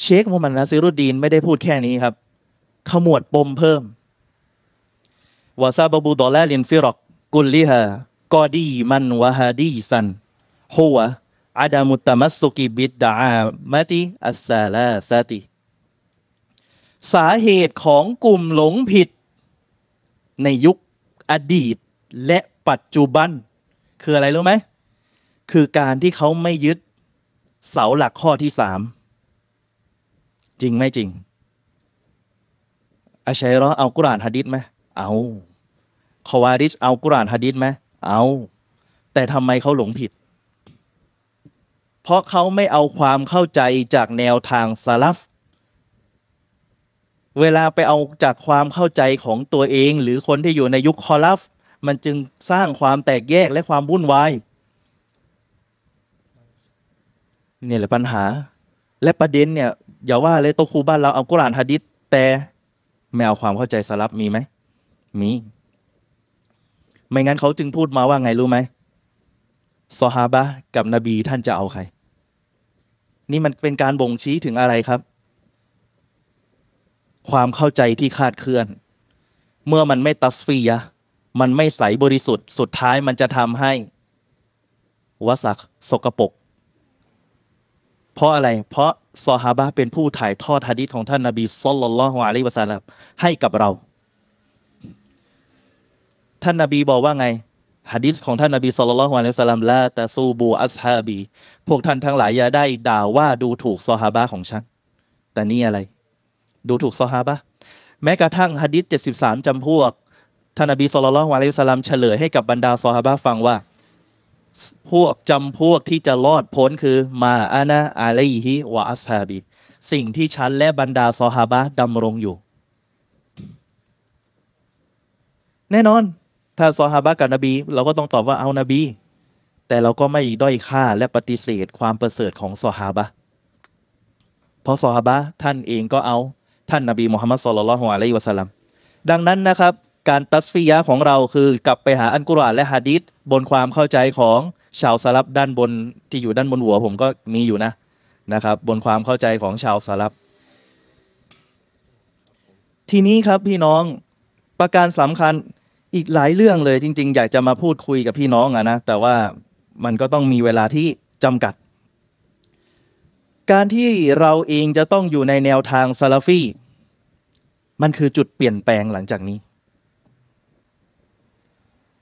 เชคมูฮัมหมัดนาซิรุดดีนไม่ได้พูดแค่นี้ครับ ขมวดปมเพิ่ม وسبب ضلال الفرق كلها قديما وحديثا هو عدم التمسك بالدعامة الثالثة สาเหตุของกลุ่มหลงผิด ในยุคอดีตและปัจจุบัน คืออะไรรู้ไหม คือการที่เขาไม่ยึดเสาหลักข้อที่สามจริงไหมจริงอาชัยรอเอากุรานฮะดิษไหม เอาคอวาริชเอากุรานฮะดิษไหมเอา แต่ทำไมเขาหลงผิด เพราะเขาไม่เอาความเข้าใจจากแนวทางสลัฟเวลาไปเอาจากความเข้าใจของตัวเอง หรือคนที่อยู่ในยุคคอลัฟ มันจึงสร้างความแตกแยกและความวุ่นวายเนี่ยแหละปัญหา และประเด็นเนี่ย อย่าว่าเลยโตครูบ้านเราเอากุรานฮะดิษแต่ไม่เอาความเข้าใจสลับมีไหม มี ไม่งั้นเขาจึงพูดมาว่าไงรู้ไหมซอฮาบะกับนบีท่านจะเอาใคร นี่มันเป็นการบ่งชี้ถึงอะไรครับ ความเข้าใจที่คาดเคลื่อน เมื่อมันไม่ตัสฟียะมันไม่ใสบริสุทธิ์ สุดท้ายมันจะทำให้วสักสกปรกเพราะอะไร เพราะซอฮาบะเป็นผู้ถ่ายทอดฮะดิษของท่านนาบีซอลลัลลอฮุอะลัยฮิวะซัลลัมให้กับเรา ท่านนาบีบอกว่าไงฮะดิษของท่านนาบีซอลลัลลอฮุอะลัยฮิวะซัลลัมลาตะซูบูอัสฮาบี พวกท่านทั้งหลายอย่าได้ด่าว่าดูถูกซอฮาบะของฉัน แต่นี่อะไร ดูถูกซอฮาบะแม้กระทั่งฮะดิษ73จำพวกท่านนบีสุลต่านละฮ์วะลัยฮิวะสัลลัมเฉลยให้กับบรรดาซอฮาบะฟังว่า พวกจำพวกที่จะรอดพ้นคือมาอานะอาลัยฮิวะอัสฮาบีสิ่งที่ฉันและบรรดาซอฮาบะดำรงอยู่ แน่นอน ถ้าซอฮาบะกับนบี เราก็ต้องตอบว่าเอานบี แต่เราก็ไม่ด้อยค่าและปฏิเสธความประเสริฐของซอฮาบะเพราะซอฮาบะท่านเองก็เอาท่านนบีมุฮัมมัดสุลลัลฮุอะลัยฮิวะสัลลัมดังนั้นนะครับ การตัสฟียะของเราคือกลับไปหาอันกุรอานและฮะดีษบนความเข้าใจของชาวสลับด้านบนที่อยู่ด้านบนหัวผมก็มีอยู่นะนะครับ บนความเข้าใจของชาวสลับ ทีนี้ครับพี่น้องประการสำคัญ อีกหลายเรื่องเลยจริง ๆ อยากจะมาพูดคุยกับพี่น้องอะนะแต่ว่ามันก็ต้องมีเวลาที่จำกัด การที่เราเองจะต้องอยู่ในแนวทางซาลาฟีมันคือจุดเปลี่ยนแปลงหลังจากนี้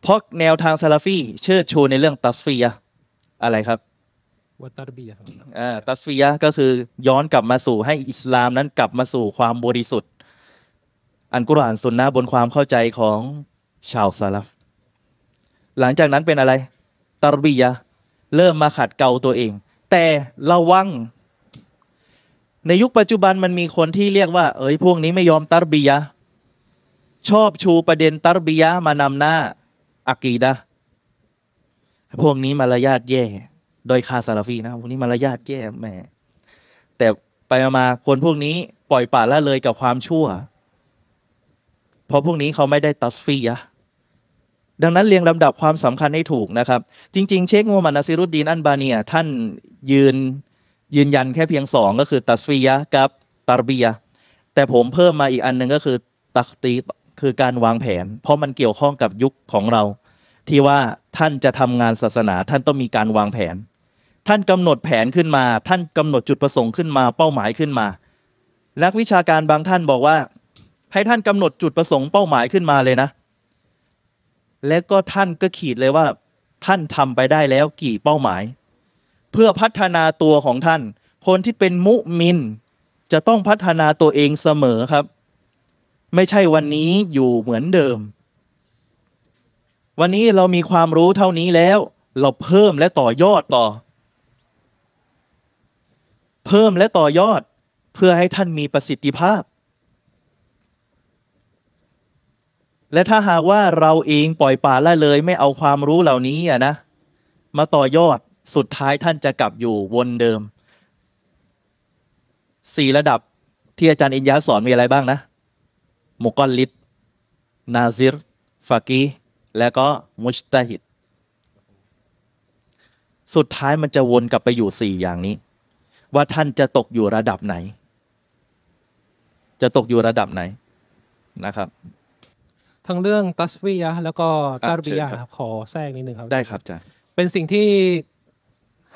เพราะแนวทางซาลาฟีเชิดชูในเรื่องตัสฟียะห์อะไรครับวัตตารบียะครับอ่าตัสฟียะห์ก็คือย้อนกลับมาสู่ให้อิสลามนั้นกลับมาสู่ความบริสุทธิ์ อันกุรอานสุนนะห์บนความเข้าใจของ ชาวซาลฟหลังจากนั้นเป็นอะไรตารบียะเริ่มมาขัดเกลาตัวเอง แต่ระวัง ในยุคปัจจุบันมันมีคนที่เรียกว่า เอ้ยพวกนี้ไม่ยอมตารบียะชอบชูประเด็นตารบียะมานำหน้าอากีดะพวกนี้มารยาทแย่ โดยคาซาลฟีนะพวกนี้มารยาทแย่แหมแต่ไปมาคนพวกนี้ปล่อยปละละเลยกับความชั่ว เพราะพวกนี้เขาไม่ได้ตัสฟียะ ดังนั้นเรียงลำดับความสำคัญให้ถูกนะครับ จริง ๆ เชคมูฮัมหมัดนาซิรุดดีนอันบาเนียท่านยืนยืนยันแค่เพียงสองก็คือตัสฟียะกับตารบียะแต่ผมเพิ่มมาอีกอันหนึ่งก็คือตักตีคือการวางแผน เพราะมันเกี่ยวข้องกับยุคของเรา ที่ว่าท่านจะทำงานศาสนา ท่านต้องมีการวางแผน ท่านกำหนดแผนขึ้นมา ท่านกำหนดจุดประสงค์ขึ้นมาเป้าหมายขึ้นมานักวิชาการบางท่านบอกว่า ให้ท่านกำหนดจุดประสงค์เป้าหมายขึ้นมาเลยนะ และก็ท่านก็ขีดเลยว่า ท่านทำไปได้แล้วกี่เป้าหมาย เพื่อพัฒนาตัวของท่าน คนที่เป็นมุมิน จะต้องพัฒนาตัวเองเสมอครับ ไม่ใช่วันนี้อยู่เหมือนเดิม วันนี้เรามีความรู้เท่านี้แล้ว เราเพิ่มและต่อยอดต่อ เพิ่มและต่อยอด เพื่อให้ท่านมีประสิทธิภาพ และถ้าหากว่าเราเองปล่อยป่าละเลยไม่เอาความรู้เหล่านี้อะนะมาต่อยอดสุดท้ายท่านจะกลับอยู่วนเดิมสี่ระดับที่อาจารย์อินยาสอนมีอะไรบ้างนะมุกอลลิดนาซิรฟากีและก็มุชตาฮิดสุดท้ายมันจะวนกลับไปอยู่สี่อย่างนี้ ว่าท่านจะตกอยู่ระดับไหน จะตกอยู่ระดับไหนนะครับ ทั้งเรื่องตัสฟียะห์แล้วก็อะตารบียะห์เชิญครับครับขอแทรกนิดนึงครับ ได้ครับอาจารย์เป็นสิ่งที่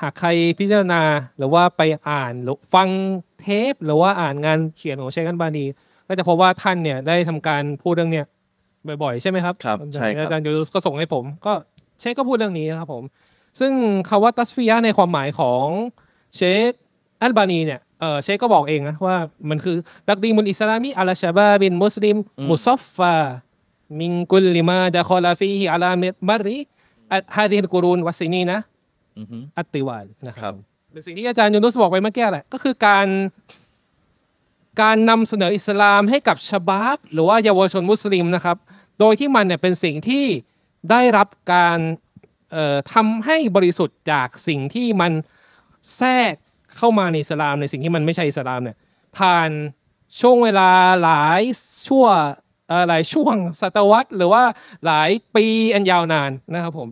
หากใครพิจารณาหรือว่าไปอ่านหรือฟังเทป หรือว่าอ่านงานเขียนของเชคอัลบานีก็จะพบว่าท่านเนี่ยได้ทำการพูดเรื่องเนี้ยบ่อยๆ ใช่ไหมครับครับใช่ครับอาจารย์ยูรุสก็ส่งให้ผม ก็เชคก็พูดเรื่องนี้นะครับผม ซึ่งคาว่าตัสฟียะห์ในความหมายของเชคอัลบานีเนี่ยเออเชคก็บอกเองนะว่ามันคือتقديم الإسلام إلى الشباب المسلم مصفى من كل ما دخل فيه على مر هذه القرون والسنينอือฮึอัตติวาลนะคครัรับบเป็นสิ่งที่อาจารย์ยูนุสบอกไปเมื่อกี้แหละก็คือการการนำเสนออิสลามให้กับชาบาบหรือว่าเยาวชนมุสลิมนะครับ โดยที่มันเนี่ยเป็นสิ่งที่ได้รับการเอ่อทำให้บริสุทธิ์จากสิ่งที่มันแทรกเข้ามาในอิสลามในสิ่งที่มันไม่ใช่อิสลามเนี่ยผ่านช่วงเวลาหลายชั่วเอ่อ หลายช่วงศตวรรษ หรือว่าหลายปีอันยาวนานนะครับผม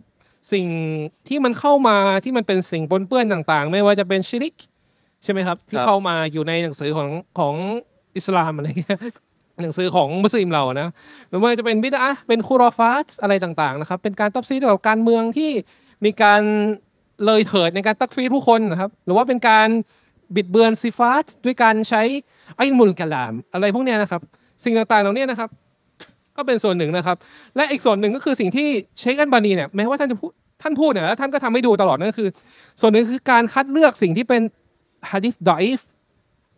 สิ่งที่มันเข้ามาที่มันเป็นสิ่งปนเปื้อนต่างๆ ไม่ว่าจะเป็นชิริกใช่ไหมครับ ที่ครับเข้ามาอยู่ในหนังสือของของอิสลามอะไรเงี้ยหนังสือของมุสลิมเรานะไม่ว่าจะเป็นบิดอะห์เป็นคูรอฟาตอะไรต่างๆนะครับเป็นการตบซีเกี่ยวกับการเมืองที่มีการเลยเถิดในการตักฟีดผู้คนนะครับ หรือว่าเป็นการบิดเบือนซิฟาตด้วยการใช้ไอ้มุลกะลาม อะไรพวกเนี้ยนะครับ สิ่งต่างๆเหล่านี้นะครับ ก็เป็นส่วนหนึ่งนะครับ และอีกส่วนหนึ่งก็คือสิ่งที่เชคอันบานีเนี่ยแม้ว่าท่านจะพูดท่านพูดเนี่ยแล้วท่านก็ทำให้ดูตลอดนั่นก็คือ ส่วนหนึ่งคือการคัดเลือกสิ่งที่เป็นฮะดิษดอยฟ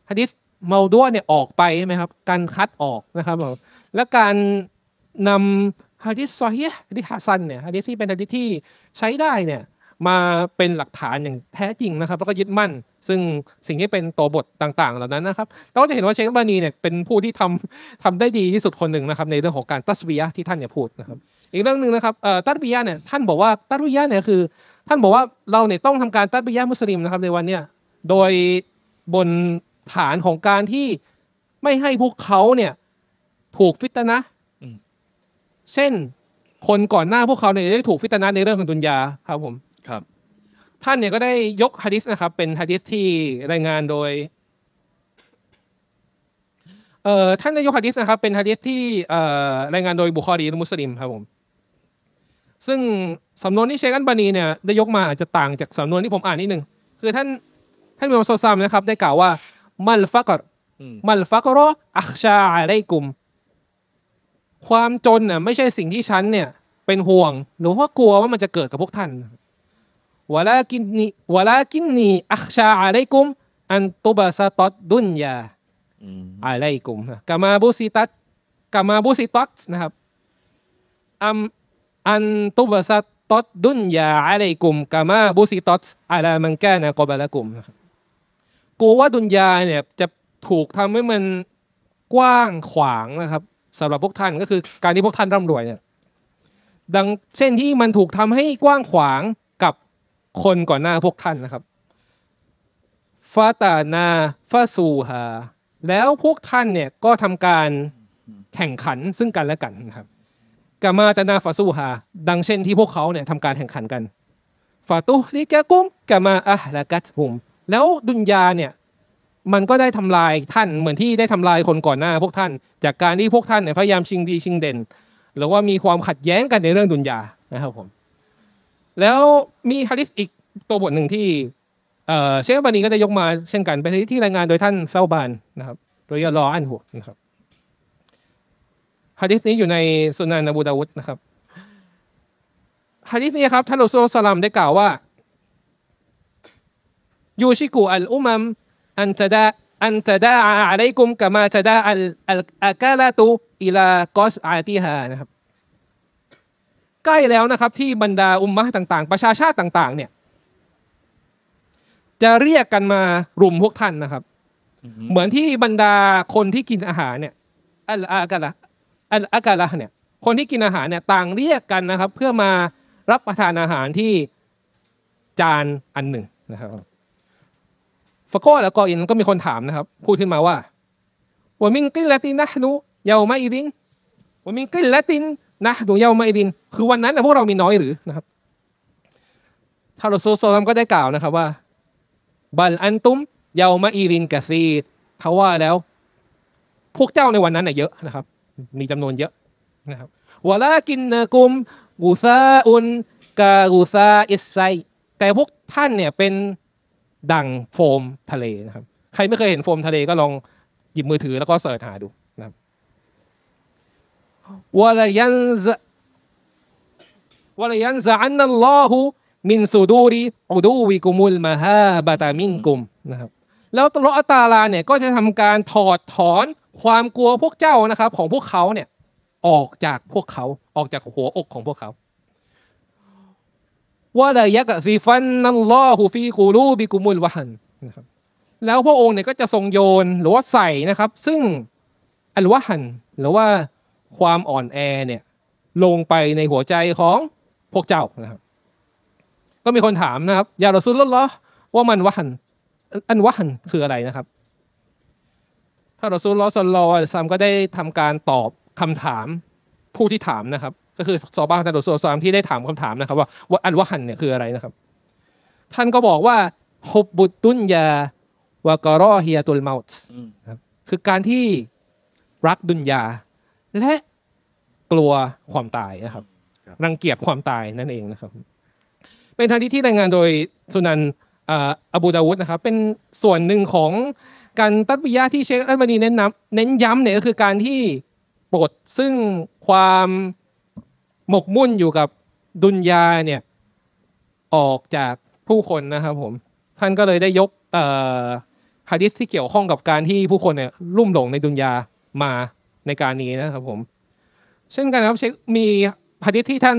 ฮะดิษเมาดัวเนี่ยออกไปใช่ไหมครับ การคัดออกนะครับและการนำฮะดิษซอฮีฮ์ฮะดิษฮัสซันเนี่ยฮะดิษที่เป็นฮะดิษที่ใช้ได้เนี่ย มาเป็นหลักฐานอย่างแท้จริงนะครับ แล้วก็ยึดมั่น ซึ่งสิ่งที่เป็นตัวบทต่างๆ เหล่านั้นนะครับเราก็จะเห็นว่าเชคอันบานีเนี่ยเป็นผู้ที่ทำทำได้ดีที่สุดคนหนึ่งนะครับ ในเรื่องของการตัสบียะห์ที่ท่านเนี่ยพูดนะครับ อีกเรื่องหนึ่งนะครับเอ่อตัสบียะห์เนี่ยท่านบอกว่าตัสบียะห์เนี่ยคือ ท่านบอกว่าเราเนี่ยต้องทำการตัสบียะห์มุสลิมนะครับในวันเนี้ยโดยบนฐานของการที่ไม่ให้พวกเขาเนี่ยถูกฟิตนะห์อืมเช่นคนก่อนหน้าพวกเขาเนี่ยได้ถูกฟิตนะห์ในเรื่องของดุนยาครับผม ครับ ท่านเนี่ยก็ได้ยกฮะดิษนะครับ เป็นฮะดิษที่รายงานโดยเอ่อท่านได้ยกฮะดิษนะครับ เป็นฮะดิษที่เอ่อรายงานโดยบุคอรีและมุสลิมครับผมซึ่งสำนวนที่เชคอันบานีเนี่ยได้ยกมาอาจจะต่างจากสำนวนที่ผมอ่านนิดหนึ่งคือท่านท่านมิมโซซามนะครับ ได้กล่าวว่า มัลฟักรอืมมัลฟักรออัคชาอะไลกุมความจนน่ะไม่ใช่สิ่งที่ฉันเนี่ย เป็นห่วง หรือว่ากลัวว่ามันจะเกิดกับพวกท่าน วลากินนีวลากินนีอัคชาอะไรกุม อันตุบาสตอดดุนยาอะไรกุมกามบุสิตัตามบุสิตัตนะครับอัมอันตุบาสตอดดุนยาอะไรกุมกามาบุสิตัตอะไรมันแก่นะกบาละกุมกูว่าดุนยาเนี่ยจะถูกทำให้มันกว้างขวางนะครับสำหรับพวกท่านก็คือการที่พวกท่านร่ำรวยเนี่ยดังเช่นที่มันถูกทำให้กว้างขวาง คนก่อนหน้าพวกท่านนะครับฟาตานาฟาซูฮาแล้วพวกท่านเนี่ยก็ทำการแข่งขันซึ่งกันและกันนะครับกามาตานาฟาซูฮาดังเช่นที่พวกเขาเนี่ยทำการแข่งขันกันฟาตุลิกะกุมกามาอะละกัตฮุมแล้วดุนยาเนี่ยมันก็ได้ทำลายท่านเหมือนที่ได้ทำลายคนก่อนหน้าพวกท่าน จากการที่พวกท่านเนี่ยพยายามชิงดีชิงเด่น หรือว่ามีความขัดแย้งกันในเรื่องดุนยานะครับผม แล้วมีฮะดิษอีกตัวบทหนึ่งที่เชคบานีก็ได้ยกมาเช่นกันเป็นที่รายงานโดยท่านเซาบานนะครับโดยยารออันหัวนะครับฮะดิษนี้อยู่ในสุนันนบูดาวุฒนะครับฮะดิษนี้ครับท่านอัลลอฮฺสลามได้กล่าวว่ายูชิกุอัลอุมัมอันตะดาอันตะดาอะลัยกุมกะมาตะดาอัลอัลอากาลาตุอิลากอสอาติฮานะครับ ใกล้แล้วนะครับที่บรรดาอุมมะห์ต่างๆ ประชาชาติต่าง ๆ เนี่ย จะเรียกกันมารุมพวกท่านนะครับ เหมือนที่บรรดาคนที่กินอาหารเนี่ยอัลอากาละอัลอากาละเนี่ย คนที่กินอาหารเนี่ยต่างเรียกกันนะครับ เพื่อมารับประทานอาหารที่จานอันหนึ่งนะครับฟะโก้แล้วก็อินก็มีคนถามนะครับ พูดขึ้นมาว่าว่ามิงกิลละตินนะหนูเยามาอิดินว่ามิงกิลละติน นะหนูเยาวมาอดิน คือวันนั้นนะพวกเรามีน้อยหรือนะครับท่านรอซูลซอลลัมก็ได้กล่าวนะครับว่าบัลอันตุมเยาวมาอิรินกะซีดเขาว่าแล้ว พวกเจ้าในวันนั้นน่ะเยอะนะครับ มีจำนวนเยอะนะครับวลากินนกุมกูซาอุนกากูซาอิสไซแต่พวกท่านเนี่ยเป็นดังโฟมทะเลนะครับ ใครไม่เคยเห็นโฟมทะเลก็ลองหยิบมือถือแล้วก็เสิร์ชหาดู นะครับวะลายันซะวะลายันซะอันนัลลอฮุมินซูดูริอุดูวิกุมุลมาฮาบะตามินกุมนะครับแล้วอัลลอตาลาเนี่ยก็จะทำการถอดถอนความกลัวพวกเจ้านะครับ ของพวกเขาเนี่ยออกจากพวกเขาออกจากหัวอกของพวกเขาว่าลยักซีฟันนัลลอฮุฟีกูรูบิกุมุลวะฮันนะครับแล้วพระองค์เนี่ยก็จะทรงโยนหรือว่าใส่นะครับ ซึ่งอัลวะฮันหรือว่า ความอ่อนแอเนี่ยลงไปในหัวใจของพวกเจ้านะครับ ก็มีคนถามนะครับ ยาเราซุลลอฮ์ว่ามันวะฮันอันวะฮันคืออะไรนะครับถ้าเราซุลลอฮ์สัลลัลลอฮุอะลัยฮิวะซัลลัมก็ได้ทำการตอบคำถามผู้ที่ถามนะครับ ก็คือซอบ้าท่านรอซูลซอลลัมที่ได้ถามคำถามนะครับ ว่าว่าอันวะฮันเนี่ยคืออะไรนะครับ ท่านก็บอกว่าฮุบบุตตุนยาวากรอฮียตุลเมาต์ครับคือการที่รักดุนยา และกลัวความตายนะครับ รังเกียจความตายนั่นเองนะครับ เป็นทางที่ที่รายงานโดยสุนันอ่าอบูดาวุฒนะครับ เป็นส่วนหนึ่งของการตัดวิยาที่เชคอัลบานีเน้นย้ำเน้นย้ำเนี่ยก็คือการที่ปลดซึ่งความหมกมุ่นอยู่กับดุนยาเนี่ยออกจากผู้คนนะครับผมท่านก็เลยได้ยกเอ่อฮะดิษที่เกี่ยวข้องกับการที่ผู้คนเนี่ยลุ่มหลงในดุนยามา ในการนี้นะครับผม เช่นกันนะครับเชคมีฮะดิษที่ท่าน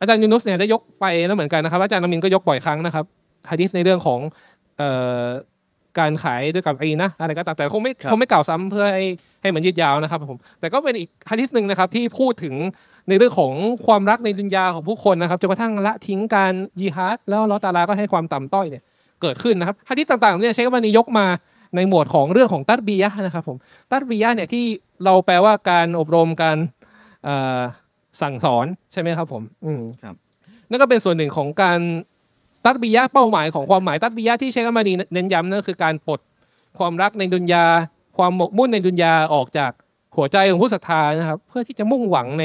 อาจารย์ยูนุสเนี่ยได้ยกไปแล้วเหมือนกันนะครับอาจารย์นามินก็ยกบ่อยครั้งนะครับฮะดิษในเรื่องของเอ่อการขายด้วยกับไอ้นะอะไรก็ตามแต่คงไม่ครับคงไม่กล่าวซ้ำเพื่อให้ให้มันยืดยาวนะครับผมแต่ก็เป็นอีกฮะดิษหนึ่งนะครับที่พูดถึงในเรื่องของความรักในดุนยาของผู้คนนะครับจนกระทั่งละทิ้งการยิฮาดแล้วอัลลอฮ์ตาลาก็ให้ความต่ำต้อยเนี่ยเกิดขึ้นนะครับฮะดิษต่างๆเนี่ยเชคบันียกมา ในหมวดของเรื่องของตัดบียะห์นะครับผมตัดบียะห์เนี่ยที่เราแปลว่าการอบรมการเอ่อสั่งสอนใช่ไหมครับผมอืมครับนั่นก็เป็นส่วนหนึ่งของการตัดบิยะห์เป้าหมายของความหมายตัดบิยะห์ที่เชคอามาดีเน้นย้ำนั่นคือการปลดความรักในดุนยา ความหมกมุ่นในดุนยาออกจากหัวใจของผู้ศรัทธานะครับ เพื่อที่จะมุ่งหวังใน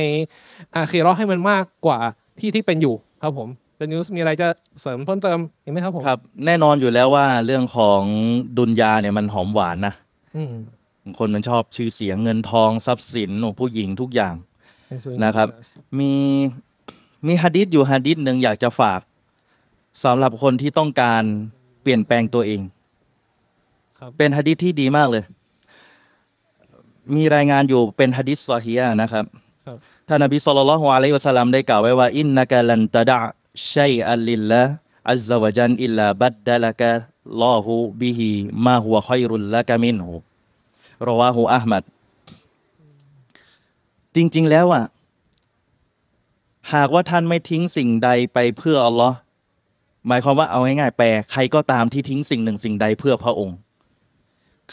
อาคีเราะห์ให้มันมากกว่าที่ที่เป็นอยู่ครับผม เดนิวส์มีอะไรจะเสริมเพิ่มเติมอีกไหมครับผมครับ แน่นอนอยู่แล้วว่าเรื่องของดุนยาเนี่ยมันหอมหวานนะอืมคนมันชอบชื่อเสียงเงินทองทรัพย์สินโอ้ผู้หญิงทุกอย่างนะครับ มีมีฮะดิษอยู่ฮะดิษหนึ่งอยากจะฝากสำหรับคนที่ต้องการเปลี่ยนแปลงตัวเองครับเป็นฮะดิษที่ดีมากเลย มีรายงานอยู่เป็นฮะดิษصحيح นะครับครับท่านนบีصلى الله عليه وسلم ได้กล่าวไว้ว่า إنك لن تدع شيئا لله عز وجل إلا بدلك الله به ما هو خير لك منه رواه أحمد จริง ๆ แล้วอะ หากว่าท่านไม่ทิ้งสิ่งใดไปเพื่ออัลลอฮ์หมายความว่าเอาง่ายๆแปลใครก็ตามที่ทิ้งสิ่งหนึ่งสิ่งใดเพื่อพระองค์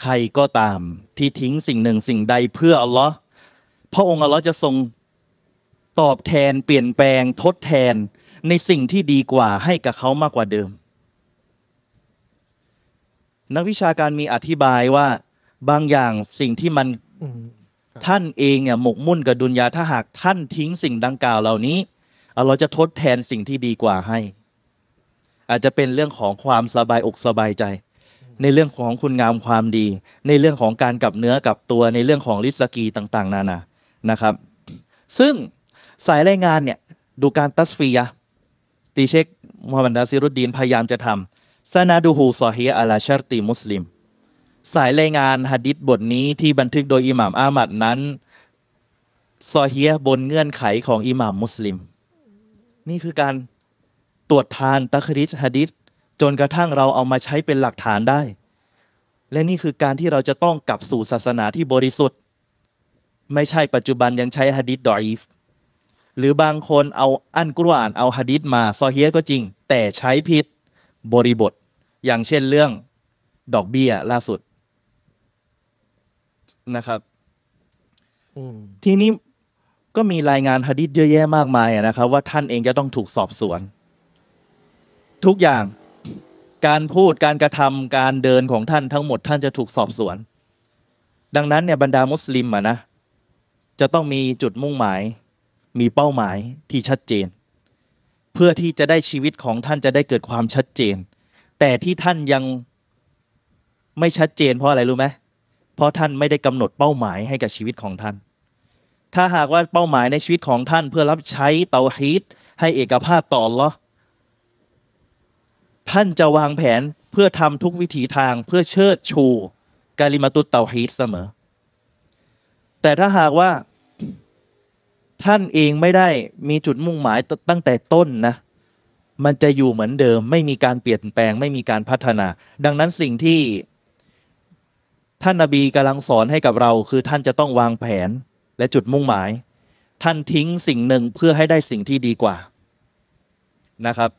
ใครก็ตามที่ทิ้งสิ่งหนึ่งสิ่งใดเพื่ออัลลอฮ์พระองค์อัลลอฮ์จะทรงตอบแทนเปลี่ยนแปลงทดแทน ในสิ่งที่ดีกว่าให้กับเขามากกว่าเดิม นักวิชาการมีอธิบายว่าบางอย่างสิ่งที่มันอืมท่านเองเนี่ยหมกมุ่นกับดุนยาถ้าหากท่านทิ้งสิ่งดังกล่าวเหล่านี้อัลเราะห์จะทดแทนสิ่งที่ดีกว่าให้ อาจจะเป็นเรื่องของความสบายอกสบายใจ ในเรื่องของคุณงามความดี ในเรื่องของการกลับเนื้อกลับตัวในเรื่องของลิสกีต่าง ๆ นานานะครับ ซึ่งสายรายงานเนี่ยดูการตัสฟียะห์ ตีเชคมูฮัมหมัดนาซิรุดดีนพยายามจะทำซานาดูฮูซอฮีอัลาชรตีมุสลิม สายรายงานหะดิษบทนี้ที่บันทึกโดยอิหม่ามอามัดนั้นซอเฮียบนเงื่อนไขของอิหม่ามมุสลิม นี่คือการตรวจทานตัคริชฮะดิษจนกระทั่งเราเอามาใช้เป็นหลักฐานได้ และนี่คือการที่เราจะต้องกลับสู่ศาสนาที่บริสุทธิ์ ไม่ใช่ปัจจุบันยังใช้ฮะดิษดออีฟ หรือบางคนเอาอันกุรอานเอาฮะดิษมาซอเฮียก็จริง แต่ใช้ผิดบริบท อย่างเช่นเรื่องดอกเบี้ยล่าสุดนะครับอืมทีนี้ก็มีรายงานหะดิษเยอะแยะมากมายอะนะครับ ว่าท่านเองจะต้องถูกสอบสวน ทุกอย่างการพูดการกระทำการเดินของท่านทั้งหมดท่านจะถูกสอบสวน ดังนั้นเนี่ยบรรดามุสลิมอะนะจะต้องมีจุดมุ่งหมาย มีเป้าหมายที่ชัดเจน เพื่อที่จะได้ชีวิตของท่านจะได้เกิดความชัดเจน แต่ที่ท่านยังไม่ชัดเจนเพราะอะไรรู้ไหมเพราะท่านไม่ได้กำหนดเป้าหมายให้กับชีวิตของท่าน ถ้าหากว่าเป้าหมายในชีวิตของท่านเพื่อรับใช้เตาฮีดให้เอกภาพต่ออัลเลอท่านจะวางแผนเพื่อทำทุกวิถีทางเพื่อเชิดชูกาลิมาตุเตาฮีดเสมอ แต่ถ้าหากว่า ท่านเองไม่ได้มีจุดมุ่งหมายตั้งแต่ต้นนะมันจะอยู่เหมือนเดิม ไม่มีการเปลี่ยนแปลง ไม่มีการพัฒนา ดังนั้นสิ่งที่ท่านนาบีกำลังสอนให้กับเรา คือท่านจะต้องวางแผนและจุดมุ่งหมาย ท่านทิ้งสิ่งหนึ่งเพื่อให้ได้สิ่งที่ดีกว่านะครับ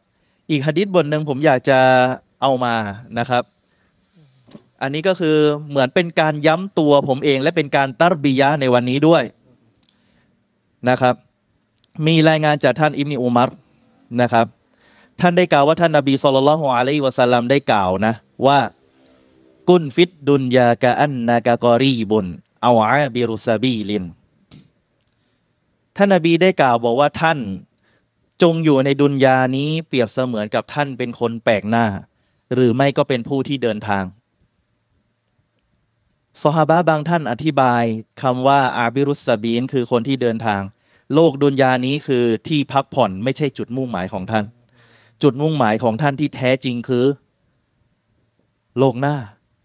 อีกหะดิษบทหนึ่งผมอยากจะเอามานะครับ อันนี้ก็คือเหมือนเป็นการย้ำตัวผมเอง และเป็นการตัรบียะในวันนี้ด้วย นะครับ มีรายงานจากท่านอิบนีอุมัรนะครับ ท่านได้กล่าวว่าท่านนบีสุลต่านละฮ์อะลัยวะสัลลัมได้กล่าวนะว่ากุนฟิดดุนยากะอันนากะกอรีบุนเอาอาบิรุสบีลิน ท่านนบีได้กล่าวบอกว่าท่านจงอยู่ในดุนยานี้เปรียบเสมือนกับท่านเป็นคนแปลกหน้า หรือไม่ก็เป็นผู้ที่เดินทาง ซอฮาบะบางท่านอธิบายคำว่าอาบิรุสซาบีนคือคนที่เดินทาง โลกดุนยานี้คือที่พักผ่อนไม่ใช่จุดมุ่งหมายของท่าน จุดมุ่งหมายของท่านที่แท้จริงคือ โลกหน้า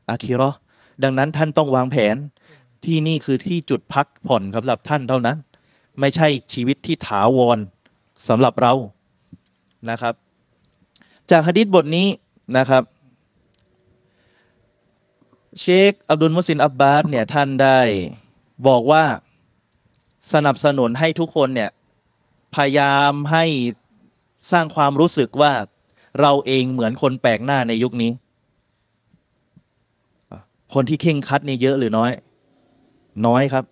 อาคิราะห์ดังนั้นท่านต้องวางแผนที่นี่คือที่จุดพักผ่อนสำหรับท่านเท่านั้น ไม่ใช่ชีวิตที่ถาวรสำหรับเรานะครับ จากฮะดิษบทนี้นะครับ เชคอับดุลมุสินอับบาสเนี่ยท่านได้บอกว่าสนับสนุนให้ทุกคนเนี่ยพยายามให้สร้างความรู้สึกว่าเราเองเหมือนคนแปลกหน้าในยุคนี้ คนที่เข่งคัดนี่เยอะหรือน้อย น้อยครับ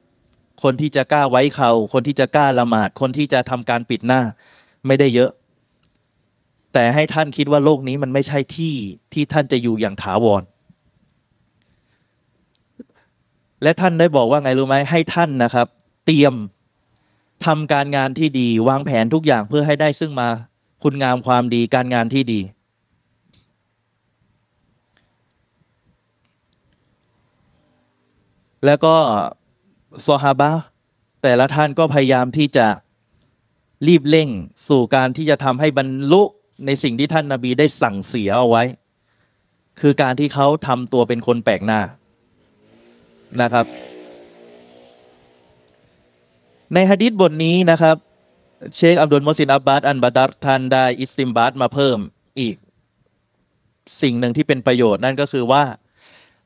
คนที่จะกล้าไว้เขา คนที่จะกล้าละหมาด คนที่จะทำการปิดหน้า ไม่ได้เยอะ แต่ให้ท่านคิดว่าโลกนี้มันไม่ใช่ที่ที่ท่านจะอยู่อย่างถาวร และท่านได้บอกว่าไงรู้ไหมให้ท่านนะครับ เตรียมทำการงานที่ดี วางแผนทุกอย่างเพื่อให้ได้ซึ่งมาคุณงามความดีการงานที่ดี แล้วก็ซอฮาบะแต่ละท่านก็พยายามที่จะรีบเร่งสู่การที่จะทำให้บรรลุในสิ่งที่ท่านนาบีได้สั่งเสียเอาไว้ คือการที่เขาทำตัวเป็นคนแปลกหน้า นะครับ ในฮะดิษบทนี้นะครับ เชคอับดุลมุสินอับบาสอันบาดัรท่านได้อิสติมบาตมาเพิ่มอีกสิ่งหนึ่งที่เป็นประโยชน์นั่นก็คือว่า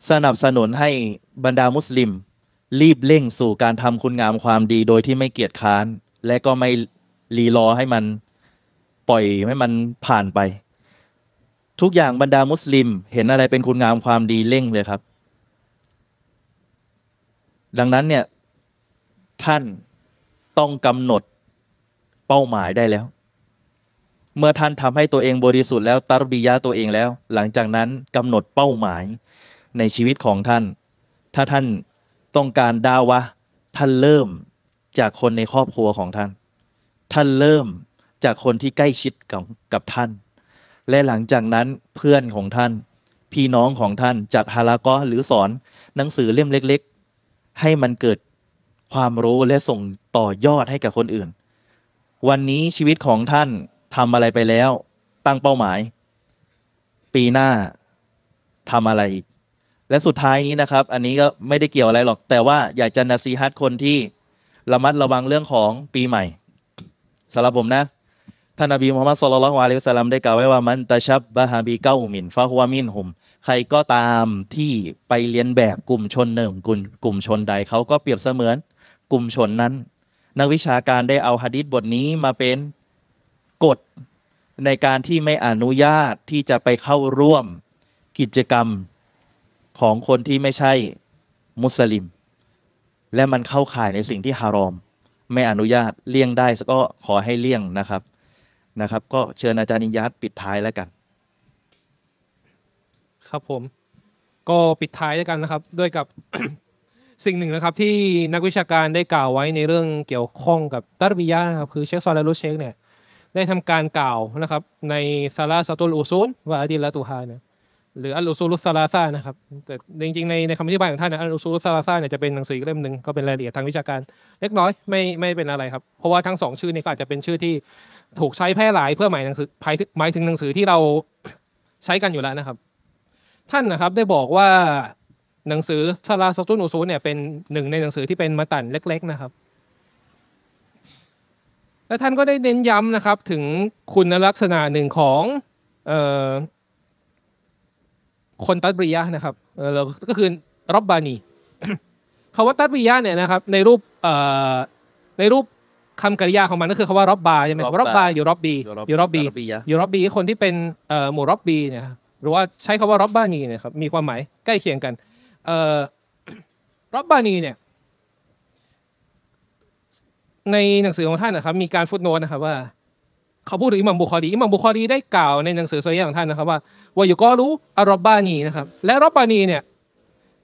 สนับสนุนให้บรรดามุสลิม รีบเร่งสู่การทำคุณงามความดีโดยที่ไม่เกียจค้าน และก็ไม่รีรอให้มันปล่อยให้มันผ่านไป ทุกอย่างบรรดามุสลิม เห็นอะไรเป็นคุณงามความดีเร่งเลยครับ ดังนั้นเนี่ยท่านต้องกำหนดเป้าหมายได้แล้ว เมื่อท่านทำให้ตัวเองบริสุทธิ์แล้วตารบียะตัวเองแล้ว หลังจากนั้นกำหนดเป้าหมายในชีวิตของท่าน ถ้าท่านต้องการดาวะท่านเริ่มจากคนในครอบครัวของท่าน ท่านเริ่มจากคนที่ใกล้ชิดกับกับท่าน และหลังจากนั้นเพื่อนของท่าน พี่น้องของท่านจัดฮาลากอหรือสอนหนังสือเล่มเล็ก ให้มันเกิดความรู้และส่งต่อยอดให้กับคนอื่น วันนี้ชีวิตของท่านทำอะไรไปแล้ว ตั้งเป้าหมาย ปีหน้าทำอะไรอีก และสุดท้ายนี้นะครับ อันนี้ก็ไม่ได้เกี่ยวอะไรหรอก แต่ว่าอยากจะนาซีฮัตคนที่ระมัดระวังเรื่องของปีใหม่สำหรับผมนะท่านนบีมุฮัมมัดสุลลัลลอฮุอะลัยฮิวสลัมได้กล่าวไว้ว่ามันตะชับบะฮาบีเก้ามินฟะฮุวะมินหุม ใครก็ตามที่ไปเรียนแบบกลุ่มชนหนึ่งกลุ่มกลุ่มชนใดเขาก็เปรียบเสมือนกลุ่มชนนั้น นักวิชาการได้เอาหะดีษบทนี้มาเป็นกฎในการที่ไม่อนุญาตที่จะไปเข้าร่วมกิจกรรมของคนที่ไม่ใช่มุสลิม และมันเข้าข่ายในสิ่งที่ฮารอม ไม่อนุญาตเลี่ยงได้ก็ขอให้เลี่ยงนะครับนะครับ ก็เชิญอาจารย์นิยัตปิดท้ายแล้วกัน ครับผม ก็ปิดท้ายด้วยกันนะครับ ด้วยกับ สิ่งหนึ่งนะครับ ที่นักวิชาการได้กล่าวไว้ในเรื่องเกี่ยวข้องกับตารบิยะนะครับคือเชคซอลและลุเชคเนี่ยได้ทำการกล่าวนะครับ ในซาลาสตุลอุซูลว่าอดิลละตุฮาเนี่ยหรืออัลอุซูลุสซาลาซานะครับแต่จริงๆในในคำอธิบายของท่านนะอัลอุซูลุสซาลาซาเนี่ยจะเป็นหนังสือเล่มหนึ่งก็เป็นรายละเอียดทางวิชาการเล็กน้อยไม่ไม่เป็นอะไรครับ เพราะว่าทั้งสองชื่อนี้ก็อาจจะเป็นชื่อที่ถูกใช้แพร่หลายเพื่อหมายหนังสือหมายถึงหนังสือที่เราใช้กันอยู่แล้วนะครับ ท่านนะครับได้บอกว่าหนังสือซาลาสตุนอุซูลเนี่ยเป็นหนึ่งในหนังสือที่เป็นมาตันเล็ก ๆนะครับ และท่านก็ได้เน้นย้ำนะครับถึงคุณลักษณะหนึ่งของเอ่อคนตัดบริยะห์นะครับเออก็คือรอบบานีคำว่าตัดบริยะห์เนี่ยนะครับในรูปเอ่อในรูปคำกริยาของมันก็คือคำว่ารอบบาใช่ไหมครับรอบบาอยู่รอบบีอยู่รอบบีบียะยูรอบบีคนที่เป็นเอ่อหมู่รอบบีเนี่ยครับ หรือว่าใช้คำว่ารอบบานีเนี่ยครับมีความหมายใกล้เคียงกันเอ่อรอบบานีเนี่ยในหนังสือของท่านนะครับมีการฟุตโนตนะครับว่าเขาพูดถึงอิหมัมบุคอรีอิหมัมบุคอรีได้กล่าวในหนังสือโซยของท่านนะครับว่าวายุกอรู้อารอบบานีนะครับและรอบบานีเนี่ย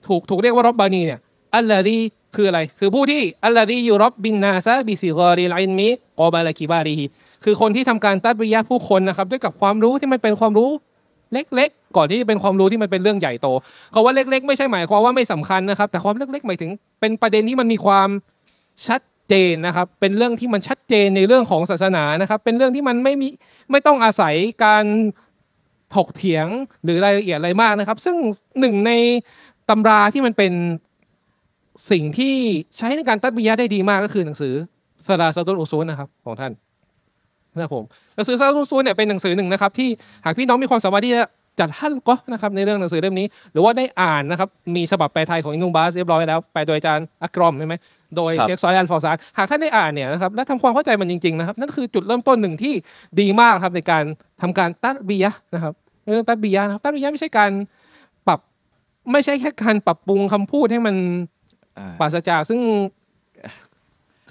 ถูกถูกเรียกว่าرباني เนี่ย الذي คืออะไร คือผู้ที่الذي يربي الناس بصغار العلم قبل كبارهคือคนที่ทำการตัดวิยะผู้คนนะครับด้วยกับความรู้ที่มันเป็นความรู้ เล็ก ๆ ก่อนที่จะเป็นความรู้ที่มันเป็นเรื่องใหญ่โตคำว่าเล็ก ๆ ไม่ใช่หมายความว่าไม่สำคัญนะครับ แต่ความเล็กๆหมายถึงเป็นประเด็นที่มันมีความชัดเจนนะครับ เป็นเรื่องที่มันชัดเจนในเรื่องของศาสนานะครับ เป็นเรื่องที่มันไม่มีไม่ต้องอาศัยการถกเถียงหรือรายละเอียดอะไรมากนะครับ ซึ่งหนึ่งในตำราที่มันเป็นสิ่งที่ใช้ในการตัดบิยะได้ดีมากก็คือหนังสือสลาสตุลอุซูลนะครับของท่าน นะครับผมหนังสือสลาสตุลอุซูลเนี่ยเป็นหนังสือหนึ่งนะครับที่หากพี่น้องมีความสามารถที่จะจัดฮัลก็นะครับในเรื่องหนังสือเล่มนี้ หรือว่าได้อ่านนะครับมีฉบับแปลไทยของอินุงบาสเรียบร้อยแล้วแปลโดยอาจารย์อักรอมใช่ไหมโดยครับเชคซอยอันฟอร์ซานหากท่านได้อ่านเนี่ยนะครับและทำความเข้าใจมันจริงๆนะครับนั่นคือจุดเริ่มต้นหนึ่งที่ดีมากครับในการทำการตัดบิยะห์นะครับในเรื่องตัดบิยะห์นะครับตัดบิยะห์ไม่ใช่การปรับไม่ใช่แค่การปรับปรุงคำพูดให้มันอ่าปราศจากซึ่ง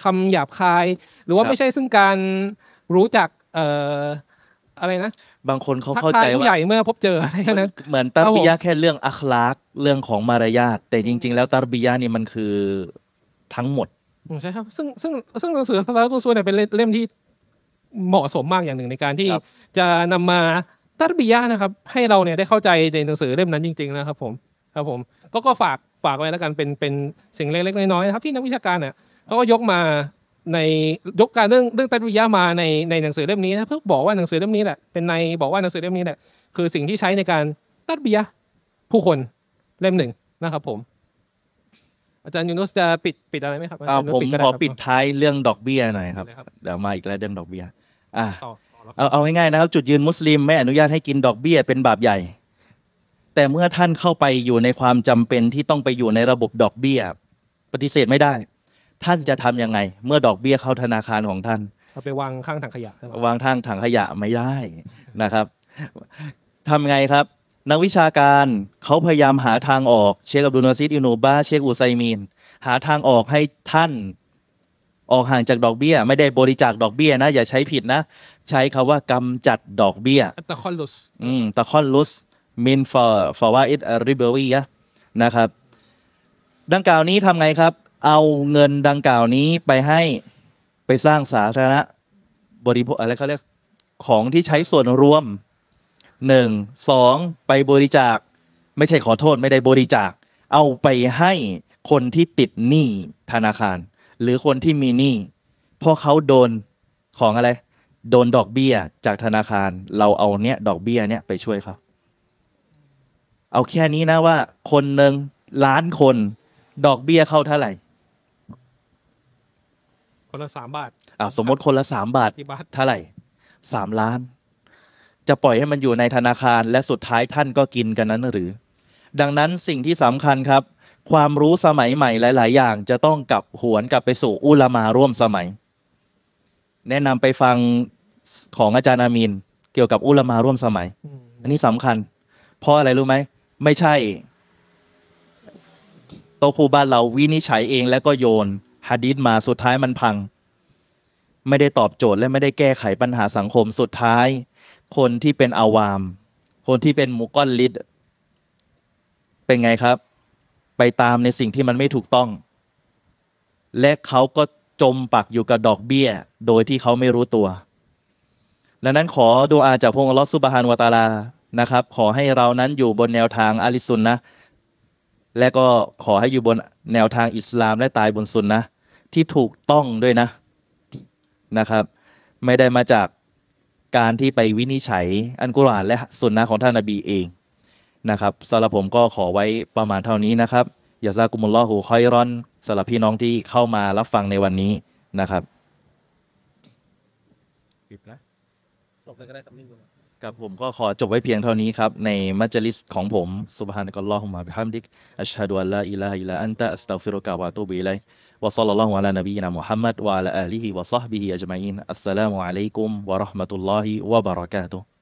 คำหยาบคาย หรือว่าครับไม่ใช่ซึ่งการ รู้จักเอ่ออะไรนะบางคนเขาทักเข้าทาใจยผู้ว่าใหญ่เมื่อพบเจออะไรแค่นั้นเหมือนตารครับผมบิยะห์แค่เรื่องอัคลากเรื่องของมารยาทแต่จริง ๆ แล้วตารบิยะห์นี่มันคือทั้งหมดอืมใช่ครับซึ่งซึ่งซึ่งหนังสือสตาร์ตุส่วนเนี่ยเป็นเล่มที่เหมาะสมมากอย่างหนึ่งในการที่ครับจะนำมาตัดบิยะห์นะครับ ให้เราเนี่ยได้เข้าใจในหนังสือเล่มนั้นจริง ๆ นะครับ ผมครับผมก็ก็ฝากฝากไว้แล้วกันเป็นเป็นสิ่งเล็กๆน้อยๆนะครับที่นักวิชาการเนี่ยเขาก็ยกมา ในยกการเรื่องเรื่องตัดบิยะห์มาในในหนังสือเล่มนี้นะเพื่อบอกว่าหนังสือเล่มนี้แหละเป็นในบอกว่าหนังสือเล่มนี้แหละคือสิ่งที่ใช้ในการตัดบิยะห์ผู้คนเล่มหนึ่งนะครับผม อาจารย์ยูนุสจะปิดปิดอะไรไหมครับอ่าจารย์ยูผมนุสก็ขอครับปิดท้ายเรื่องดอกเบี้ยหน่อยครับเลยครับเดี๋ยวมาอีกแล้วเรื่องดอกเบี้ยอ่าต่อต่อแล้วเอาเอาง่ายๆนะครับ จุดยืนมุสลิมไม่อนุญาตให้กินดอกเบี้ยเป็นบาปใหญ่ แต่เมื่อท่านเข้าไปอยู่ในความจำเป็นที่ต้องไปอยู่ในระบบดอกเบี้ย ปฏิเสธไม่ได้ ท่านจะทำยังไง เมื่อดอกเบี้ยเข้าธนาคารของท่านเอาไปวางข้างถังขยะใช่ไหมวางทางถังขยะไม่ได้นะครับทำไงครับ นักวิชาการเขาพยายามหาทางออกเชคอับดุลอาซิซอิบนุบาซ เชคอุไซมีน หาทางออกให้ท่านออกห่างจากดอกเบี้ย ไม่ได้บริจาคดอกเบี้ยนะ อย่าใช้ผิดนะ ใช้คำว่ากำจัดดอกเบี้ยالتخلص อืม التخلص من الفوائد الربوية นะครับ ดังกล่าวนี้ทำไงครับ เอาเงินดังกล่าวนี้ไปให้ไปสร้างสาธารณะบริโภคอะไรเขาเรียกของที่ใช้ส่วนรวมหนึ่งสองไปบริจาค ไม่ใช่ขอโทษไม่ได้บริจาค เอาไปให้คนที่ติดหนี้ธนาคาร หรือคนที่มีหนี้เพราะเขาโดนของอะไร โดนดอกเบี้ยจากธนาคาร เราเอาเนี้ยดอกเบี้ยเนี้ยไปช่วยเขาเอาแค่นี้นะว่า คนหนึ่งล้านคน ดอกเบี้ยเข้าเท่าไหร่ คนละสามบาทอ่าสมมติคนละสามบาทกี่บาทเท่าไหร่สามล้าน จะปล่อยให้มันอยู่ในธนาคารและสุดท้ายท่านก็กินกันนั้นหรือ ดังนั้นสิ่งที่สำคัญครับ ความรู้สมัยใหม่หลาย ๆ อย่างจะต้องกลับหวนกลับไปสู่อุลามาร่วมสมัย แนะนำไปฟังของอาจารย์อามีนเกี่ยวกับอุลามาร่วมสมัย อันนี้สำคัญ เพราะอะไรรู้ไหมไม่ใช่โตะครูบ้านเราวินิจฉัยเองแล้วก็โยน ฮะดีษมาสุดท้ายมันพัง ไม่ได้ตอบโจทย์และไม่ได้แก้ไขปัญหาสังคมสุดท้าย คนที่เป็นอาวาม คนที่เป็นมุกอนลิดเป็นไงครับ ไปตามในสิ่งที่มันไม่ถูกต้อง และเขาก็จมปักอยู่กับดอกเบี้ย โดยที่เขาไม่รู้ตัวดังนั้นขอดูอาจากพระองค์ลอฮฺซุบฮานวตาลานะครับ ขอให้เรานั้นอยู่บนแนวทางอาลิสุนนะ และก็ขอให้อยู่บนแนวทางอิสลามและตายบนสุนนะ ที่ถูกต้องด้วยนะนะครับ ไม่ได้มาจากการที่ไปวินิจฉัยอันกุรอานและสุนนะของท่านนบีเองนะครับสำหรับผมก็ขอไว้ประมาณเท่านี้นะครับอย่าซากุมุลลอฮูคอยรอนสำหรับพี่น้องที่เข้ามารับฟังในวันนี้นะครับปิดนะจบเลยก็ได้ครับนี่ดูกับผมก็ขอจบไว้เพียงเท่านี้ครับ ในمجلس ของผม سبحانك اللهم وبحمدك أشهد أن لا إله إلا أنت أستغفرك وأتوب إليك وصلى الله على